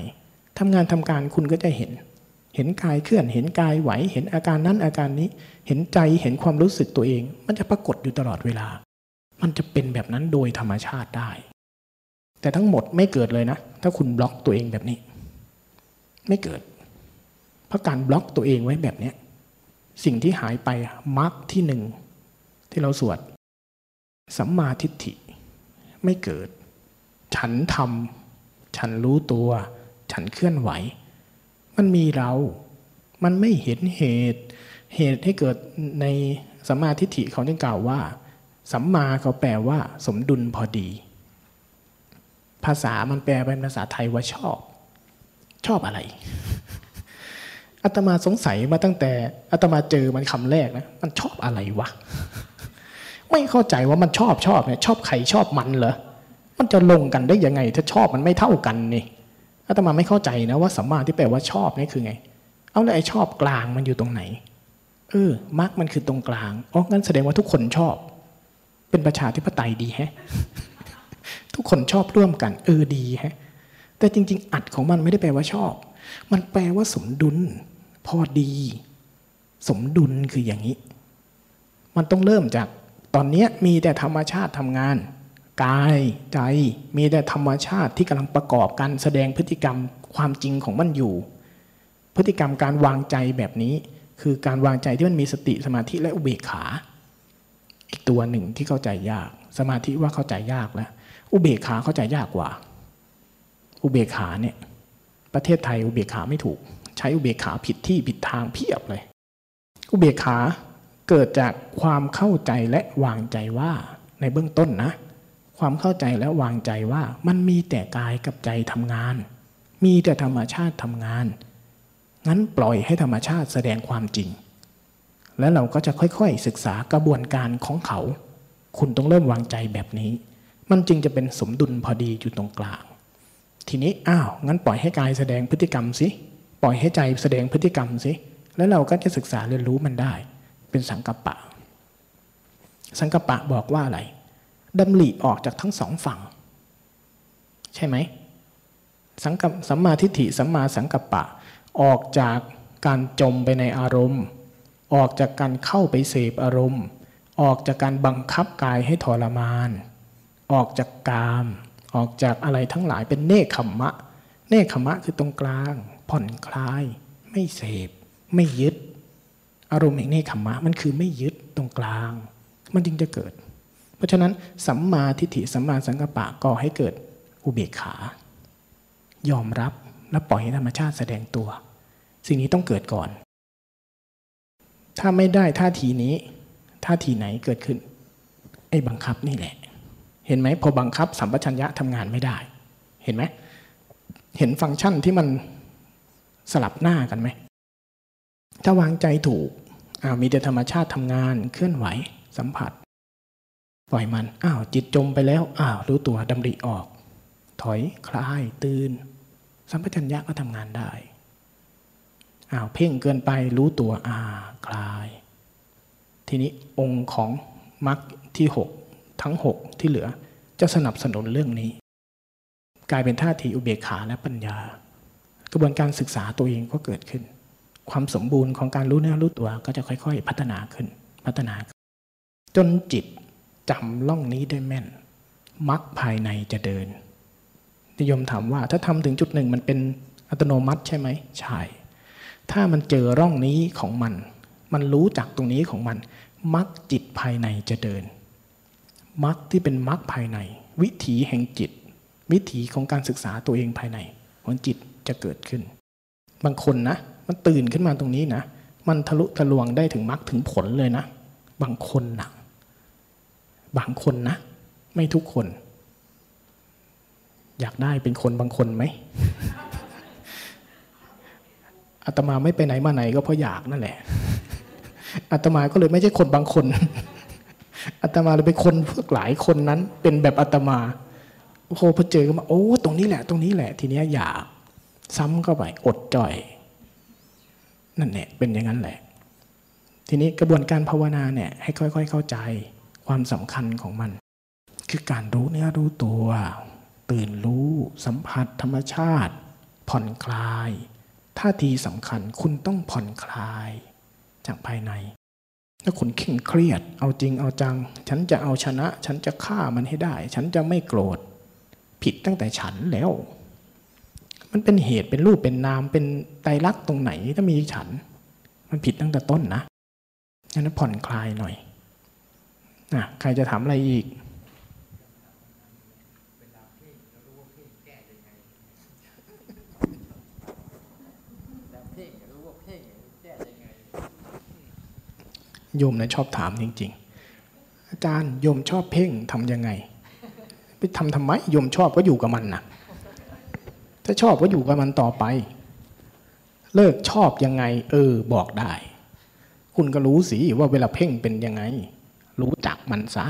ทำงานทำการคุณก็จะเห็น เห็นกายเคลื่อน เห็นกายไหว เห็นอาการนั้นอาการนี้ เห็นใจเห็นความรู้สึกตัวเอง มันจะปรากฏอยู่ตลอดเวลา มันจะเป็นแบบนั้นโดยธรรมชาติได้ แต่ทั้งหมดไม่เกิดเลยนะ ถ้าคุณบล็อกตัวเองแบบนี้ ไม่เกิด เพราะการบล็อกตัวเองไว้แบบนี้สิ่งที่หายไปมาร์กที่หนึ่งที่เราสวดสัมมาทิฏฐิ ไม่เกิด ฉันทำฉันรู้ตัว ฉันเคลื่อนไหว มันมีเรา มันไม่เห็นเหตุ เหตุให้เกิดในสัมมาทิฏฐิเขาจึงกล่าวว่า สัมมาเขาแปลว่า สมดุลพอดี ภาษามันแปลเป็นภาษาไทยว่าชอบ ชอบอะไรอาตมาสงสัยมาตั้งแต่อาตมาเจอมันคำแรกนะมันชอบอะไรวะไม่เข้าใจว่ามันชอบชอบเนี่ยชอบใครชอบมันเหรอมันจะลงกันได้ยังไง ถ้าชอบมันไม่เท่ากันนี่ อาตมาไม่เข้าใจนะว่าสัมมาที่แปลว่าชอบนี่คือไง เอาแล้วไอ้ชอบกลางมันอยู่ตรงไหน เออมรรคมันคือตรงกลางอ๋องั้นแสดงว่าทุกคนชอบ เป็นประชาธิปไตยดีแฮะ ทุกคนชอบร่วมกัน เออดีแฮะ แต่จริง ๆ อัดของมันไม่ได้แปลว่าชอบ มันแปลว่าสมดุล พอดี สมดุลคืออย่างนี้ มันต้องเริ่มจากตอนนี้มีแต่ธรรมชาติทำงาน กายใจมีแต่ธรรมชาติที่กำลังประกอบการแสดงพฤติกรรมความจริงของมันอยู่ พฤติกรรมการวางใจแบบนี้ คือการวางใจที่มันมีสติสมาธิและอุเบกขา อีกตัวหนึ่งที่เข้าใจยาก สมาธิว่าเข้าใจยากแล้วอุเบกขาเข้าใจยากกว่า อุเบกขาเนี่ยประเทศไทยอุเบกขาไม่ถูก ใช้อุเบกขาผิดที่ผิดทางเพียบเลย อุเบกขาเกิดจากความเข้าใจและวางใจว่าในเบื้องต้นนะ ความเข้าใจและวางใจว่ามันมีแต่กายกับใจทำงาน มีแต่ธรรมชาติทำงาน งั้นปล่อยให้ธรรมชาติแสดงความจริง แล้วเราก็จะค่อยๆศึกษากระบวนการของเขา คุณต้องเริ่มวางใจแบบนี้ มันจึงจะเป็นสมดุลพอดีอยู่ตรงกลาง ทีนี้อ้าวงั้นปล่อยให้กายแสดงพฤติกรรมสิปล่อยให้ใจแสดงพฤติกรรมสิแล้วเราก็จะศึกษาเรียนรู้มันได้ เป็นสังกัปปะ สังกัปปะบอกว่าอะไร ดำริออกจากทั้งสองฝั่ง ใช่ไหมสังกัปสัมมาทิฏฐิสัมมาสังกัปปะ ออกจากการจมไปในอารมณ์ ออกจากการเข้าไปเสพอารมณ์ ออกจากการบังคับกายให้ทรมาน ออกจากกาม ออกจากอะไรทั้งหลายเป็นเนคขมมะ เนคขมมะคือตรงกลาง ผ่อนคลาย ไม่เสพ ไม่ยึด อารมณ์แห่งเนคขมมะมันคือไม่ยึดตรงกลาง มันจึงจะเกิด เพราะฉะนั้นสัมมาทิฏฐิสัมมาสังกัปปะก่อให้เกิดอุเบกขา ยอมรับและปล่อยให้ธรรมชาติแสดงตัว สิ่งนี้ต้องเกิดก่อน ถ้าไม่ได้ท่าทีนี้ท่าทีไหนเกิดขึ้น ไอ้บังคับนี่แหละ เห็นไหมพอบังคับสัมปชัญญะทำงานไม่ได้ เห็นไหมเห็นฟังก์ชันที่มันสลับหน้ากันไหม ถ้าวางใจถูกอ้าวมีแต่ธรรมชาติทำงานเคลื่อนไหวสัมผัส ปล่อยมัน อ้าว จิตจมไปแล้ว อ้าว รู้ตัวดำริออก ถอย คลาย ตื่น สัมปชัญญะก็ทำงานได้ อ้าว เพ่งเกินไป รู้ตัว อ่า คลาย ทีนี้องค์ของมรรคที่หกทั้งหกที่เหลือ จะสนับสนุนเรื่องนี้ กลายเป็นท่าทีอุเบกขาและปัญญา กระบวนการศึกษาตัวเองก็เกิดขึ้น ความสมบูรณ์ของการรู้เนื้อรู้ตัวก็จะค่อย ๆ พัฒนาขึ้น พัฒนา จนจิต จำล่องนี้ได้แม่นมรรคภายในจะเดิน นิยมถามว่าถ้าทำถึงจุดหนึ่งมันเป็นอัตโนมัติใช่ไหมใช่ ถ้ามันเจอร่องนี้ของมัน มันรู้จักตรงนี้ของมันมรรคจิตภายในจะเดินมรรคที่เป็นมรรคภายใน วิถีแห่งจิต วิถีของการศึกษาตัวเองภายใน ของจิตจะเกิดขึ้น บางคนนะ มันตื่นขึ้นมาตรงนี้นะ มันทะลุทะลวงได้ถึงมรรคถึงผลเลยนะ บางคนหนะ บางคนนะ ไม่ทุกคน อยากได้เป็นคนบางคนไหมอาตมาไม่ไปไหนมาไหนก็เพราะอยากนั่นแหละอาตมาก็เลยไม่ใช่คนบางคนอาตมาเลยเป็นคนพวกหลายคนนั้น เป็นแบบอาตมาโอ้โหพอเจอก็มาโอ้ตรงนี้แหละ ตรงนี้แหละ ทีนี้อยากซ้ำเข้าไปอดจ่อย นั่นแหละเป็นอย่างนั้นแหละ ทีนี้กระบวนการภาวนาเนี่ย ให้ค่อย ๆ เข้าใจ ความสำคัญของมัน คือการรู้เนื้อรู้ตัว ตื่นรู้สัมผัสธรรมชาติ ผ่อนคลายท่าทีสำคัญคุณต้องผ่อนคลาย จากภายใน ถ้าคุณเคร่งเครียด เอาจริงเอาจัง ฉันจะเอาชนะ ฉันจะฆ่ามันให้ได้ ฉันจะไม่โกรธ ผิดตั้งแต่ฉันแล้ว มันเป็นเหตุเป็นรูปเป็นนามเป็นไตรลักษณ์ตรงไหนถ้ามีฉัน มันผิดตั้งแต่ต้นนะงั้นผ่อนคลายหน่อย นะใครจะถามอะไรอีกโยมนะชอบถามจริง ๆ อาจารย์โยมชอบเพ่งทำยังไง ไปทำทำไมโยมชอบก็อยู่กับมันนะถ้าชอบก็อยู่กับมันต่อไป เลิกชอบยังไง เออ บอกได้ คุณก็รู้สิว่าเวลาเพ่งเป็นยังไง รู้จักมันซะ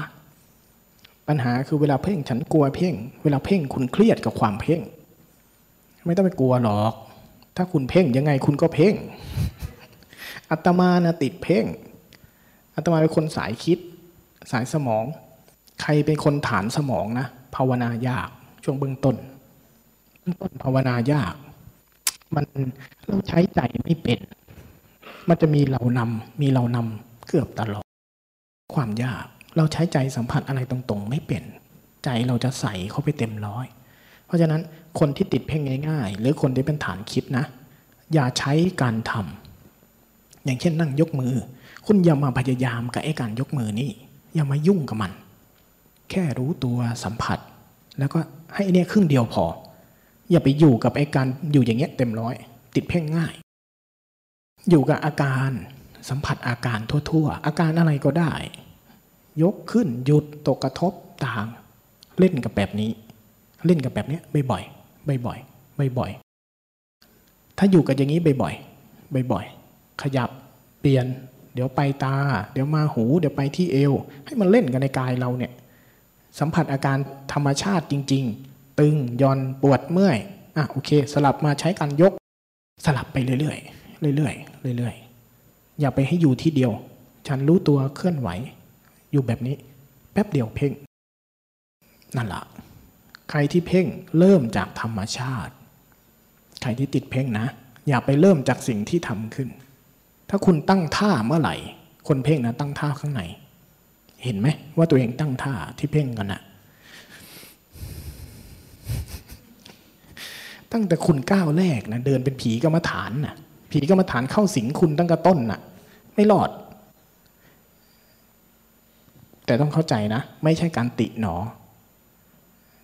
ปัญหาคือเวลาเพ่งฉันกลัวเพ่ง เวลาเพ่งคุณเครียดกับความเพ่ง ไม่ต้องไปกลัวหรอก ถ้าคุณเพ่งยังไงคุณก็เพ่ง อัตมานะติดเพ่ง อัตมาเป็นคนสายคิด สายสมอง ใครเป็นคนฐานสมองนะภาวนายากช่วงเบื้องต้นเบื้องต้นภาวนายาก มันเราใช้ใจไม่เป็น มันจะมีเรานำมีเรานำเกือบตลอด ความยาก เราใช้ใจสัมผัสอะไรตรงๆ ไม่เป็น ใจเราจะใส่เข้าไปเต็มร้อย เพราะฉะนั้นคนที่ติดเพ่งง่าย ๆ หรือคนที่เป็นฐานคิดนะ อย่าใช้การทำอย่างเช่นนั่งยกมือ คุณอย่ามาพยายามกับไอ้การยกมือนี่อย่ามายุ่งกับมัน แค่รู้ตัวสัมผัส แล้วก็ให้เนี่ยครึ่งเดียวพอ อย่าไปอยู่กับไอ้การอยู่อย่างเงี้ยเต็มร้อย ติดเพ่งง่าย อยู่กับอาการสัมผัสอาการทั่ว ๆ อาการอะไรก็ได้ ยกขึ้นหยุดตกกระทบต่าง เล่นกับแบบนี้ เล่นกับแบบนี้บ่อยๆบ่อยๆบ่อยๆถ้าอยู่กับอย่างนี้บ่อยๆบ่อยๆขยับเปลี่ยน เดี๋ยวไปตา เดี๋ยวมาหู เดี๋ยวไปที่เอว ให้มันเล่นกันในกายเราเนี่ยสัมผัสอาการธรรมชาติจริง ๆ ตึงย่อนปวดเมื่อยอะโอเค สลับมาใช้การยก สลับไปเรื่อยๆเรื่อยๆเรื่อยๆอย่าไปให้อยู่ที่เดียว ฉันรู้ตัวเคลื่อนไหว อยู่แบบนี้ แป๊บเดียวเพ่ง นั่นละใครที่เพ่งเริ่มจากธรรมชาติ ใครที่ติดเพ่งนะ อย่าไปเริ่มจากสิ่งที่ทำขึ้น ถ้าคุณตั้งท่าเมื่อไหร่ คนเพ่งนะตั้งท่าข้างในเห็นไหมว่าตัวเองตั้งท่าที่เพ่งกันนะตั้งแต่คุณก้าวแรกนะเดินเป็นผีกรรมฐานนะผีกรรมฐานเข้าสิงคุณตั้งแต่ต้นน่ะ ไม่รอด แต่ต้องเข้าใจนะ ไม่ใช่การติหนอ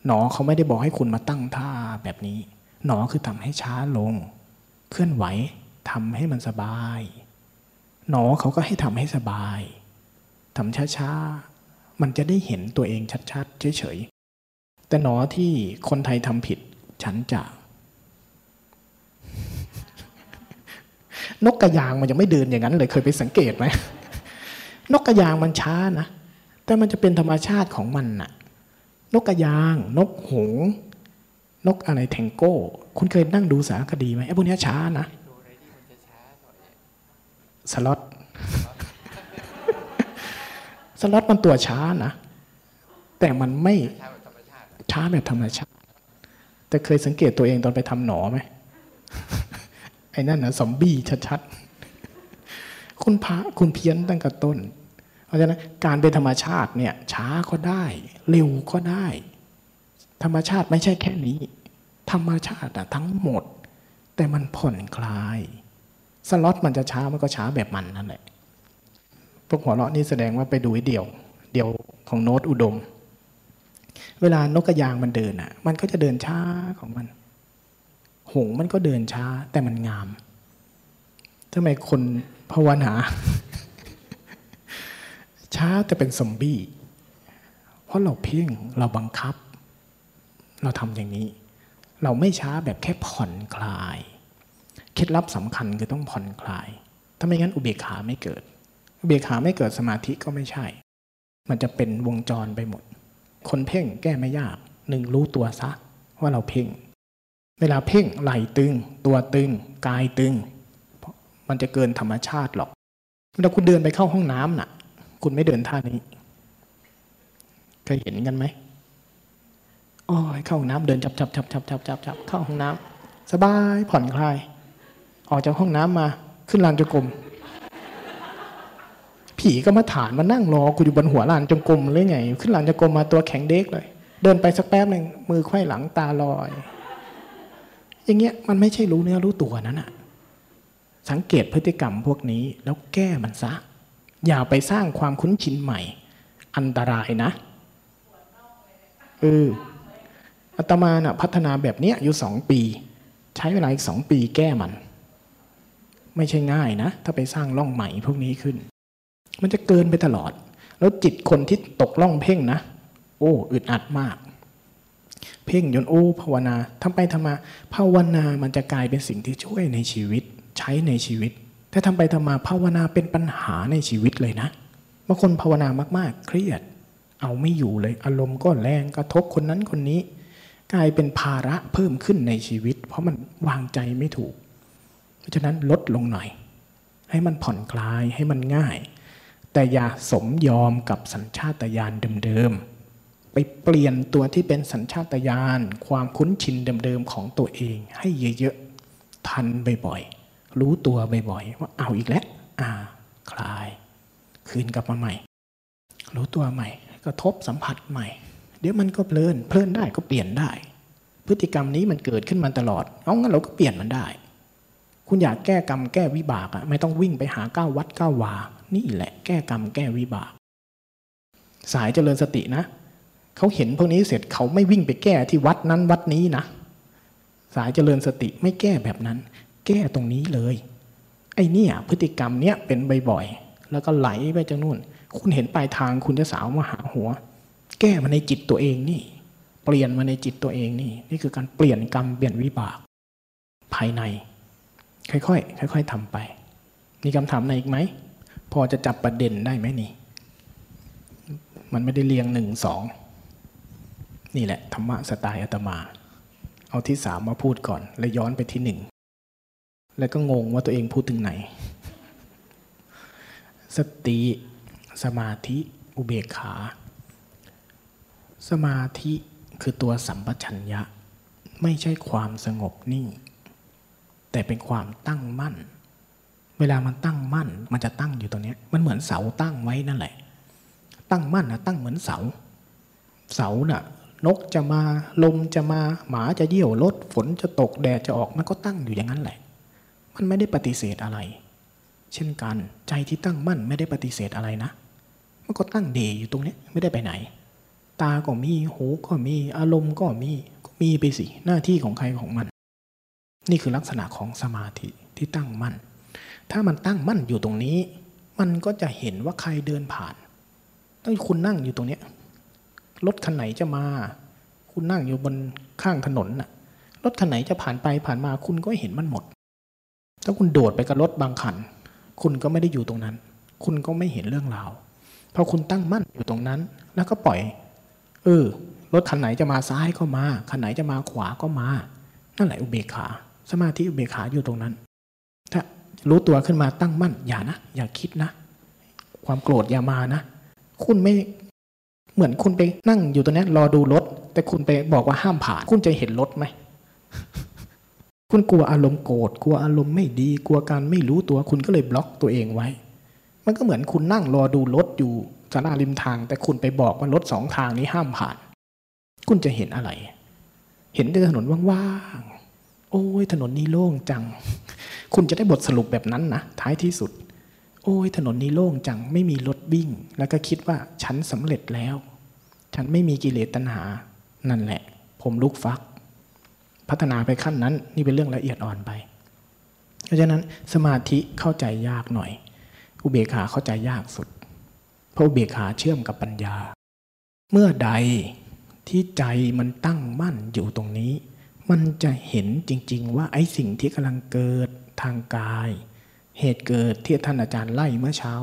หนอเขาไม่ได้บอกให้คุณมาตั้งท่าแบบนี้ หนอคือทำให้ช้าลง เคลื่อนไหวทำให้มันสบาย หนอเขาก็ให้ทำให้สบายทำช้าๆ มันจะได้เห็นตัวเองชัดๆเฉยๆ แต่หนอที่คนไทยทำผิด ฉันจะ นกกระยางมันยังไม่เดินอย่างนั้นเลยเคยไปสังเกตไหมนกกระยางมันช้านะ แต่มันจะเป็นธรรมชาติของมันน่ะ นกกระยาง นกหงส์นกอะไรแทงโก้ คุณเคยนั่งดูสารคดีไหมไอ้พวกนี้ช้านะสล็อตสล็อตมันตัวช้านะ แต่มันไม่ช้าแบบธรรมชาติ แต่เคยสังเกตตัวเองตอนไปทำหนอไหมไอ้นั่นนะซอมบี้ชัดๆคุณพระคุณเพี้ยนตั้งแต่ต้น เพราะฉะนั้นการเป็นธรรมชาติเนี่ยช้าก็ได้ เร็วก็ได้ ธรรมชาติไม่ใช่แค่นี้ ธรรมชาติอะทั้งหมด แต่มันผ่อนคลายสล็อตมันจะช้ามันก็ช้าแบบมันนั่นแหละพวกหัวเราะนี่แสดงว่าไปดูไอเดี่ยว เดี่ยวของโน้ตอุดม เวลานกกระยางมันเดินอะ มันก็จะเดินช้าของมัน หงมันก็เดินช้าแต่มันงามทำไมคนภาวนา ช้าแต่เป็นซอมบี้ เพราะเราเพ่งเราบังคับ เราทำอย่างนี้ เราไม่ช้าแบบแค่ผ่อนคลาย เคล็ดลับสำคัญคือต้องผ่อนคลาย ถ้าไม่งั้นอุเบกขาไม่เกิด อุเบกขาไม่เกิดสมาธิก็ไม่ใช่ มันจะเป็นวงจรไปหมด คนเพ่งแก้ไม่ยากหนึ่งรู้ตัวซะว่าเราเพ่ง เวลาเพ่งไหลตึง ตัวตึง กายตึง มันจะเกินธรรมชาติหรอกเวลาคุณเดินไปเข้าห้องน้ำน่ะ คุณไม่เดินท่านี้เคยเห็นกันไหมอ๋อเข้าห้องน้ำเดินจับจับจับจับจับจับจับเข้าห้องน้ำสบายผ่อนคลาย ออกจากห้องน้ำมา ขึ้นลานจงกรมผีก็มาฐานมานั่งรอกูอยู่บนหัวลานจงกรมเลยไง ขึ้นลานจงกรมมาตัวแข็งเด็กเลย เดินไปสักแป๊บหนึ่งมือไขว้หลังตาลอย อย่างเงี้ยมันไม่ใช่รู้เนื้อรู้ตัวนั่นอะสังเกตพฤติกรรมพวกนี้แล้วแก้มันซะ อย่าไปสร้างความคุ้นชินใหม่ อันตรายนะเอออาตมาน่ะพัฒนาแบบเนี้ยอยู่สองปี ใช้เวลาอีกสองปีแก้มัน ไม่ใช่ง่ายนะ ถ้าไปสร้างร่องใหม่พวกนี้ขึ้น มันจะเกินไปตลอด แล้วจิตคนที่ตกล่องเพ่งนะ โอ้อึดอัดมาก เพ่งยนโอ้ภาวนาทำไปทำมา ภาวนามันจะกลายเป็นสิ่งที่ช่วยในชีวิต ใช้ในชีวิต แต่ทำไปทำมาภาวนาเป็นปัญหาในชีวิตเลยนะบางคนภาวนามากๆ เครียด เอาไม่อยู่เลยอารมณ์ก็แรงกระทบคนนั้นคนนี้ กลายเป็นภาระเพิ่มขึ้นในชีวิต เพราะมันวางใจไม่ถูก เพราะฉะนั้นลดลงหน่อย ให้มันผ่อนคลายให้มันง่าย แต่อย่าสมยอมกับสัญชาตญาณเดิมๆไปเปลี่ยนตัวที่เป็นสัญชาตญาณความคุ้นชินเดิมๆของตัวเองให้เยอะๆทันบ่อยๆ รู้ตัวบ่อยๆว่าเอาอีกแล้ว อ่า คลาย คืนกลับมาใหม่ รู้ตัวใหม่กระทบสัมผัสใหม่ เดี๋ยวมันก็เพลิน เพลินได้ก็เปลี่ยนได้ พฤติกรรมนี้มันเกิดขึ้นมาตลอด เอางั้นเราก็เปลี่ยนมันได้ คุณอยากแก้กรรมแก้วิบากอะไม่ต้องวิ่งไปหาก้าววัดก้าววา นี่แหละแก้กรรมแก้วิบาก สายเจริญสตินะเขาเห็นพวกนี้เสร็จเขาไม่วิ่งไปแก้ที่วัดนั้นวัดนี้นะ สายเจริญสติไม่แก้แบบนั้น แก้ตรงนี้เลย ไอ้เนี่ยพฤติกรรมเนี้ยเป็นบ่อยๆแล้วก็ไหลไปจากนู่น คุณเห็นปลายทางคุณจะสาวมาหาหัว แก้มาในจิตตัวเองนี่ เปลี่ยนมาในจิตตัวเองนี่ นี่คือการเปลี่ยนกรรมเปลี่ยนวิบาก ภายใน ค่อยๆค่อย ๆทำไป มีคำถามไหนอีกไหมพอจะจับประเด็นได้ไหมนี่ มันไม่ได้เรียงหนึ่งสองนี่แหละธรรมะสไตล์อาตมา เอาที่สามมาพูดก่อน แล้วย้อนไปที่หนึ่ง แล้วก็งงว่าตัวเองพูดถึงไหน สติ สมาธิอุเบกขา สมาธิคือตัวสัมปชัญญะ ไม่ใช่ความสงบนิ่ง แต่เป็นความตั้งมั่น เวลามันตั้งมั่น มันจะตั้งอยู่ตรงนี้มันเหมือนเสาตั้งไว้นั่นแหละ ตั้งมั่นนะตั้งเหมือนเสา เสาน่ะนกจะมาลมจะมาหมาจะเยี่ยวรถฝนจะตกแดดจะออกมันก็ตั้งอยู่อย่างนั้นแหละ มันไม่ได้ปฏิเสธอะไร เช่นกันใจที่ตั้งมั่นไม่ได้ปฏิเสธอะไรนะมันก็ตั้งเดอยู่ตรงนี้ไม่ได้ไปไหน ตาก็มีหูก็มีอารมณ์ก็มีก็มีไปสิหน้าที่ของใครของมัน นี่คือลักษณะของสมาธิที่ตั้งมั่น ถ้ามันตั้งมั่นอยู่ตรงนี้ มันก็จะเห็นว่าใครเดินผ่านถ้าคุณนั่งอยู่ตรงเนี้รถคันไหนจะมา คุณนั่งอยู่บนข้างถนนน่ะรถคันไหนจะผ่านไปผ่านมาคุณก็เห็นมันหมด ถ้าคุณโดดไปกับรถบางคัน คุณก็ไม่ได้อยู่ตรงนั้น คุณก็ไม่เห็นเรื่องราวพอคุณตั้งมั่นอยู่ตรงนั้น แล้วก็ปล่อย เออรถคันไหนจะมาซ้ายก็มาคันไหนจะมาขวาก็มา นั่นแหละอุเบกขา สมาธิอุเบกขาอยู่ตรงนั้น ถ้ารู้ตัวขึ้นมาตั้งมั่น อย่านะ อย่าคิดนะ ความโกรธอย่ามานะ คุณไม่เหมือนคุณไปนั่งอยู่ตรงนี้รอดูรถ แต่คุณไปบอกว่าห้ามผ่าน คุณจะเห็นรถไหม คุณกลัวอารมณ์โกรธกลัวอารมณ์ไม่ดีกลัวการไม่รู้ตัวคุณก็เลยบล็อกตัวเองไว้ มันก็เหมือนคุณนั่งรอดูรถอยู่สาราริมทาง แต่คุณไปบอกว่ารถสองทางนี้ห้ามผ่าน คุณจะเห็นอะไร เห็นแต่ถนนว่างๆโอ้ยถนนนี้โล่งจัง คุณจะได้บทสรุปแบบนั้นนะท้ายที่สุด โอ้ยถนนนี้โล่งจังไม่มีรถวิ่ง แล้วก็คิดว่าฉันสำเร็จแล้ว ฉันไม่มีกิเลสตัณหา นั่นแหละ ผมลุกฟัก พัฒนาไปขั้นนั้น นี่เป็นเรื่องละเอียดอ่อนไป เพราะฉะนั้นสมาธิเข้าใจยากหน่อย อุเบกขาเข้าใจยากสุด เพราะอุเบกขาเชื่อมกับปัญญา เมื่อใดที่ใจมันตั้งมั่นอยู่ตรงนี้ มันจะเห็นจริง ๆ ว่าไอ้สิ่งที่กำลังเกิดทางกาย เหตุเกิดที่ท่านอาจารย์ไล่เมื่อเช้า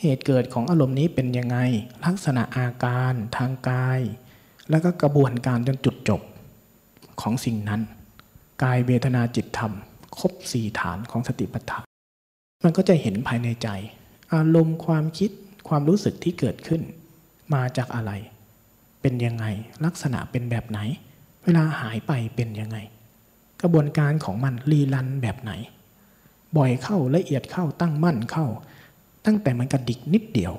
เหตุเกิดของอารมณ์นี้เป็นยังไง ลักษณะอาการทางกาย แล้วก็กระบวนการจนจุดจบ ของสิ่งนั้น กายเวทนาจิตธรรม ครบสี่ฐานของสติปัฏฐาน มันก็จะเห็นภายในใจ อารมณ์ความคิดความรู้สึกที่เกิดขึ้น มาจากอะไร เป็นยังไงลักษณะเป็นแบบไหน เวลาหายไปเป็นยังไง กระบวนการของมันรีลันแบบไหน บ่อยเข้าละเอียดเข้าตั้งมั่นเข้า ตั้งแต่มันกระดิกนิดเดียว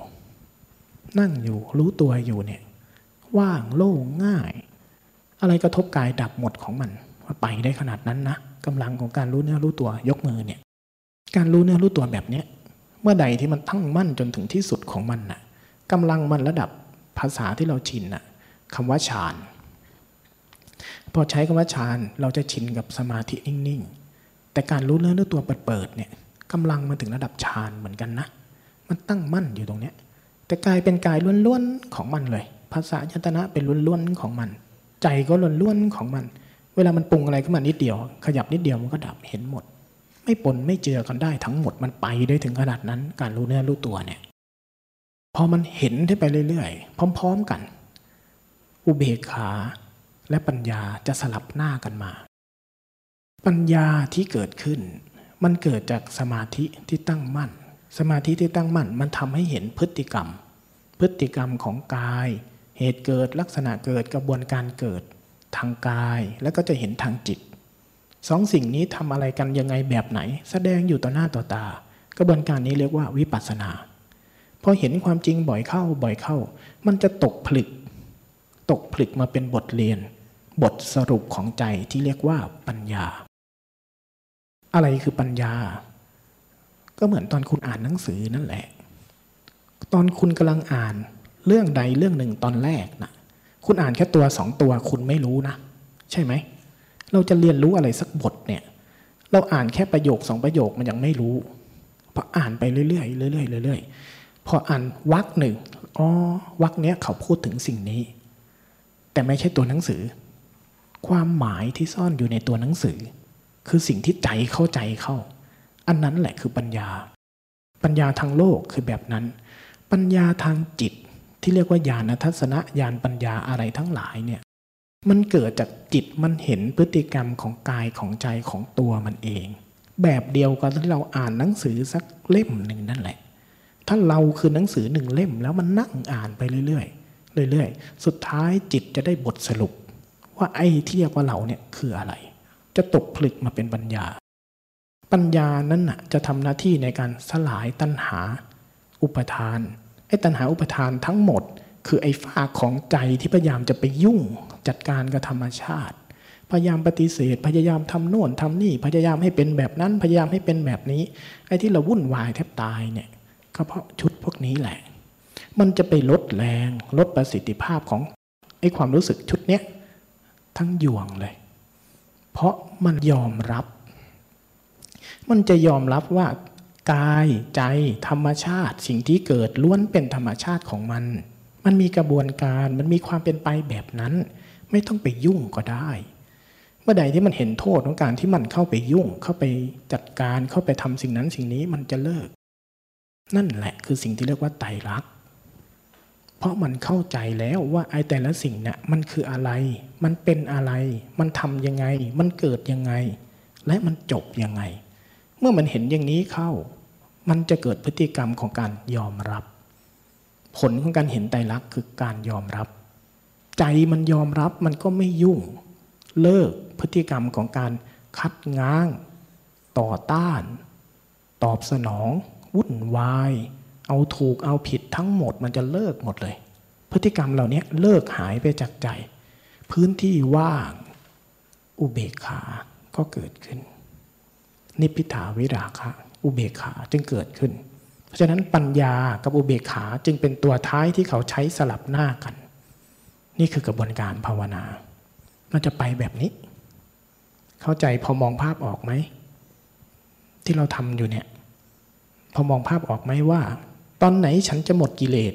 นั่งอยู่รู้ตัวอยู่เนี่ยว่างโล่งง่าย อะไรกระทบกายดับหมดของมันว่าไปได้ขนาดนั้นนะกำลังของการรู้เนื้อรู้ตัวยกมือเนี่ยการรู้เนื้อรู้ตัวแบบเนี้ยเมื่อใดที่มันตั้งมั่นจนถึงที่สุดของมันน่ะกำลังมันระดับภาษาที่เราชินน่ะคำว่าฌานพอใช้คำว่าฌานเราจะชินกับสมาธินิ่งๆ แต่การรู้เรื่องด้วยตัวเปิดๆเนี่ยกำลังมันถึงระดับฌานเหมือนกันนะ มันตั้งมั่นอยู่ตรงเนี้ยแต่กายเป็นกายล้วนๆของมันเลย ภาษายตนะเป็นล้วนๆของมัน ใจก็ล้วนๆของมัน เวลามันปรุงอะไรขึ้นมานิดเดียว ขยับนิดเดียวมันก็ดับเห็นหมด ไม่ปนไม่เจือกันได้ทั้งหมดมันไปได้ถึงขนาดนั้น การรู้เนื้อรู้ตัวเนี่ยพอมันเห็นได้ไปเรื่อยๆ พร้อม ๆกัน อุเบกขาและปัญญาจะสลับหน้ากันมา ปัญญาที่เกิดขึ้น มันเกิดจากสมาธิที่ตั้งมั่น สมาธิที่ตั้งมั่น มันทำให้เห็นพฤติกรรม พฤติกรรมของกาย เหตุเกิดลักษณะเกิดกระบวนการเกิดทางกาย แล้วก็จะเห็นทางจิตสองสิ่งนี้ทำอะไรกันยังไงแบบไหน แสดงอยู่ต่อหน้าต่อตา กระบวนการนี้เรียกว่าวิปัสสนาพอเห็นความจริงบ่อยเข้าบ่อยเข้า มันจะตกผลึก ตกผลึกมาเป็นบทเรียน บทสรุปของใจที่เรียกว่าปัญญา อะไรคือปัญญา ก็เหมือนตอนคุณอ่านหนังสือนั่นแหละ ตอนคุณกำลังอ่าน เรื่องใดเรื่องหนึ่งตอนแรกนะคุณอ่านแค่ตัวสองตัวคุณไม่รู้นะ ใช่ไหม เราจะเรียนรู้อะไรสักบทเนี่ย เราอ่านแค่ประโยคสองประโยคมันยังไม่รู้พออ่านไปเรื่อยๆเรื่อยๆเรื่อยๆพออ่านวรรคหนึ่งอ๋อวรรคเนี้ยเขาพูดถึงสิ่งนี้ แต่ไม่ใช่ตัวหนังสือ ความหมายที่ซ่อนอยู่ในตัวหนังสือ คือสิ่งที่ใจเข้าใจเข้า อันนั้นแหละคือปัญญา ปัญญาทางโลกคือแบบนั้น ปัญญาทางจิต ที่เรียกว่าญาณทัศนะญาณปัญญาอะไรทั้งหลายเนี่ยมันเกิดจากจิตมันเห็นพฤติกรรมของกายของใจของตัวมันเอง แบบเดียวกันที่เราอ่านหนังสือสักเล่มหนึ่งนั่นแหละ ถ้าเราคือหนังสือหนึ่งเล่มแล้วมันนั่งอ่านไปเรื่อยๆเรื่อยๆ สุดท้ายจิตจะได้บทสรุป ว่าไอ้ที่เรียกว่าเราเนี่ยคืออะไร จะตกผลึกมาเป็นปัญญา ปัญญานั้นน่ะจะทำหน้าที่ในการสลายตัณหา อุปทาน ไอ้ตัณหาอุปทานทั้งหมด คือไอ้ฝ้าของใจที่พยายามจะไปยุ่งจัดการกับธรรมชาติ พยายามปฏิเสธ พยายามทำโน่นทำนี่ พยายามให้เป็นแบบนั้น พยายามให้เป็นแบบนี้ ไอ้ที่เราวุ่นวายแทบตายเนี่ยก็เพราะชุดพวกนี้แหละ มันจะไปลดแรง ลดประสิทธิภาพของไอ้ความรู้สึกชุดเนี้ยทั้งยวงเลย เพราะมันยอมรับ มันจะยอมรับว่า กายใจธรรมชาติ สิ่งที่เกิดล้วนเป็นธรรมชาติของมัน มันมีกระบวนการมันมีความเป็นไปแบบนั้น ไม่ต้องไปยุ่งก็ได้ เมื่อใดที่มันเห็นโทษของการที่มันเข้าไปยุ่งเข้าไปจัดการเข้าไปทำสิ่งนั้นสิ่งนี้มันจะเลิก นั่นแหละคือสิ่งที่เรียกว่าไตรลักษณ์เพราะมันเข้าใจแล้วว่าไอ้แต่ละสิ่งเนี่ยมันคืออะไร มันเป็นอะไร มันทำยังไง มันเกิดยังไง และมันจบยังไง เมื่อมันเห็นอย่างนี้เข้า มันจะเกิดพฤติกรรมของการยอมรับ ผลของการเห็นไตรลักษณ์คือการยอมรับ ใจมันยอมรับมันก็ไม่ยุ่ง เลิกพฤติกรรมของการคัดง้าง ต่อต้าน ตอบสนอง วุ่นวาย เอาถูกเอาผิดทั้งหมดมันจะเลิกหมดเลย พฤติกรรมเหล่านี้เลิกหายไปจากใจ พื้นที่ว่าง อุเบกขาก็เกิดขึ้น นิพพิทาวิราคะ อุเบกขาจึงเกิดขึ้น เพราะฉะนั้นปัญญากับอุเบกขาจึงเป็นตัวท้ายที่เขาใช้สลับหน้ากัน นี่คือกระบวนการภาวนามันจะไปแบบนี้ เข้าใจพอมองภาพออกไหม ที่เราทำอยู่เนี่ย พอมองภาพออกไหมว่า ตอนไหนฉันจะหมดกิเลส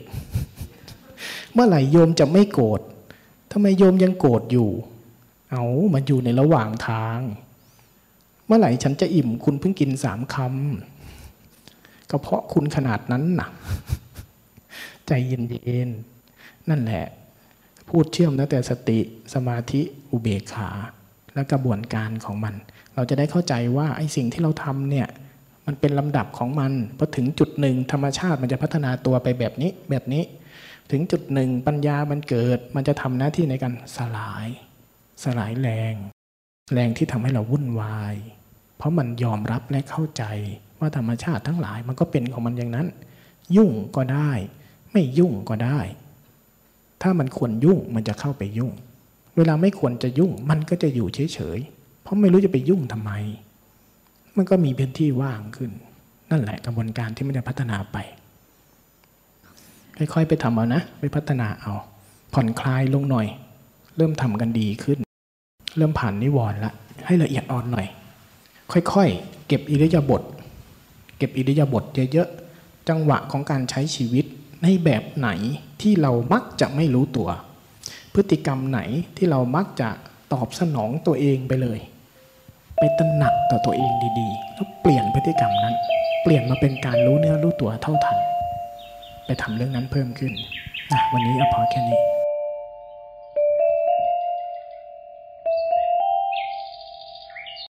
เมื่อไหร่โยมจะไม่โกรธทำไมโยมยังโกรธอยู่ เอามันอยู่ในระหว่างทาง เมื่อไหร่ฉันจะอิ่มคุณเพิ่งกินสามคำก็เพราะคุณขนาดนั้นนะใจเย็นๆนั่นแหละ พูดเชื่อมตั้งแต่สติสมาธิอุเบกขา และกระบวนการของมัน เราจะได้เข้าใจว่าไอ้สิ่งที่เราทำเนี่ยมันเป็นลำดับของมันพอถึงจุดหนึ่งธรรมชาติมันจะพัฒนาตัวไปแบบนี้แบบนี้ ถึงจุดหนึ่งปัญญามันเกิด มันจะทำหน้าที่ในการสลาย สลายแรง แรงที่ทำให้เราวุ่นวาย เพราะมันยอมรับและเข้าใจว่าธรรมชาติทั้งหลายมันก็เป็นของมันอย่างนั้น ยุ่งก็ได้ ไม่ยุ่งก็ได้ ถ้ามันควรยุ่งมันจะเข้าไปยุ่ง เวลาไม่ควรจะยุ่งมันก็จะอยู่เฉยๆเพราะไม่รู้จะไปยุ่งทำไม มันก็มีพื้นที่ว่างขึ้น นั่นแหละกระบวนการที่มันจะพัฒนาไปค่อยๆไปทำเอานะ ไปพัฒนาเอา ผ่อนคลายลงหน่อย เริ่มทำกันดีขึ้น เริ่มผ่านนิวรณ์ละให้ละเอียดอ่อนหน่อย ค่อยๆ เก็บอิริยาบถเก็บอิริยาบถเยอะๆจังหวะของการใช้ชีวิตในแบบไหนที่เรามักจะไม่รู้ตัว พฤติกรรมไหนที่เรามักจะตอบสนองตัวเองไปเลย ไปตระหนักต่อตัวเองดีๆ แล้วเปลี่ยนพฤติกรรมนั้น เปลี่ยนมาเป็นการรู้เนื้อรู้ตัวเท่าทัน ไปทำเรื่องนั้นเพิ่มขึ้นนะวันนี้เอาพอแค่นี้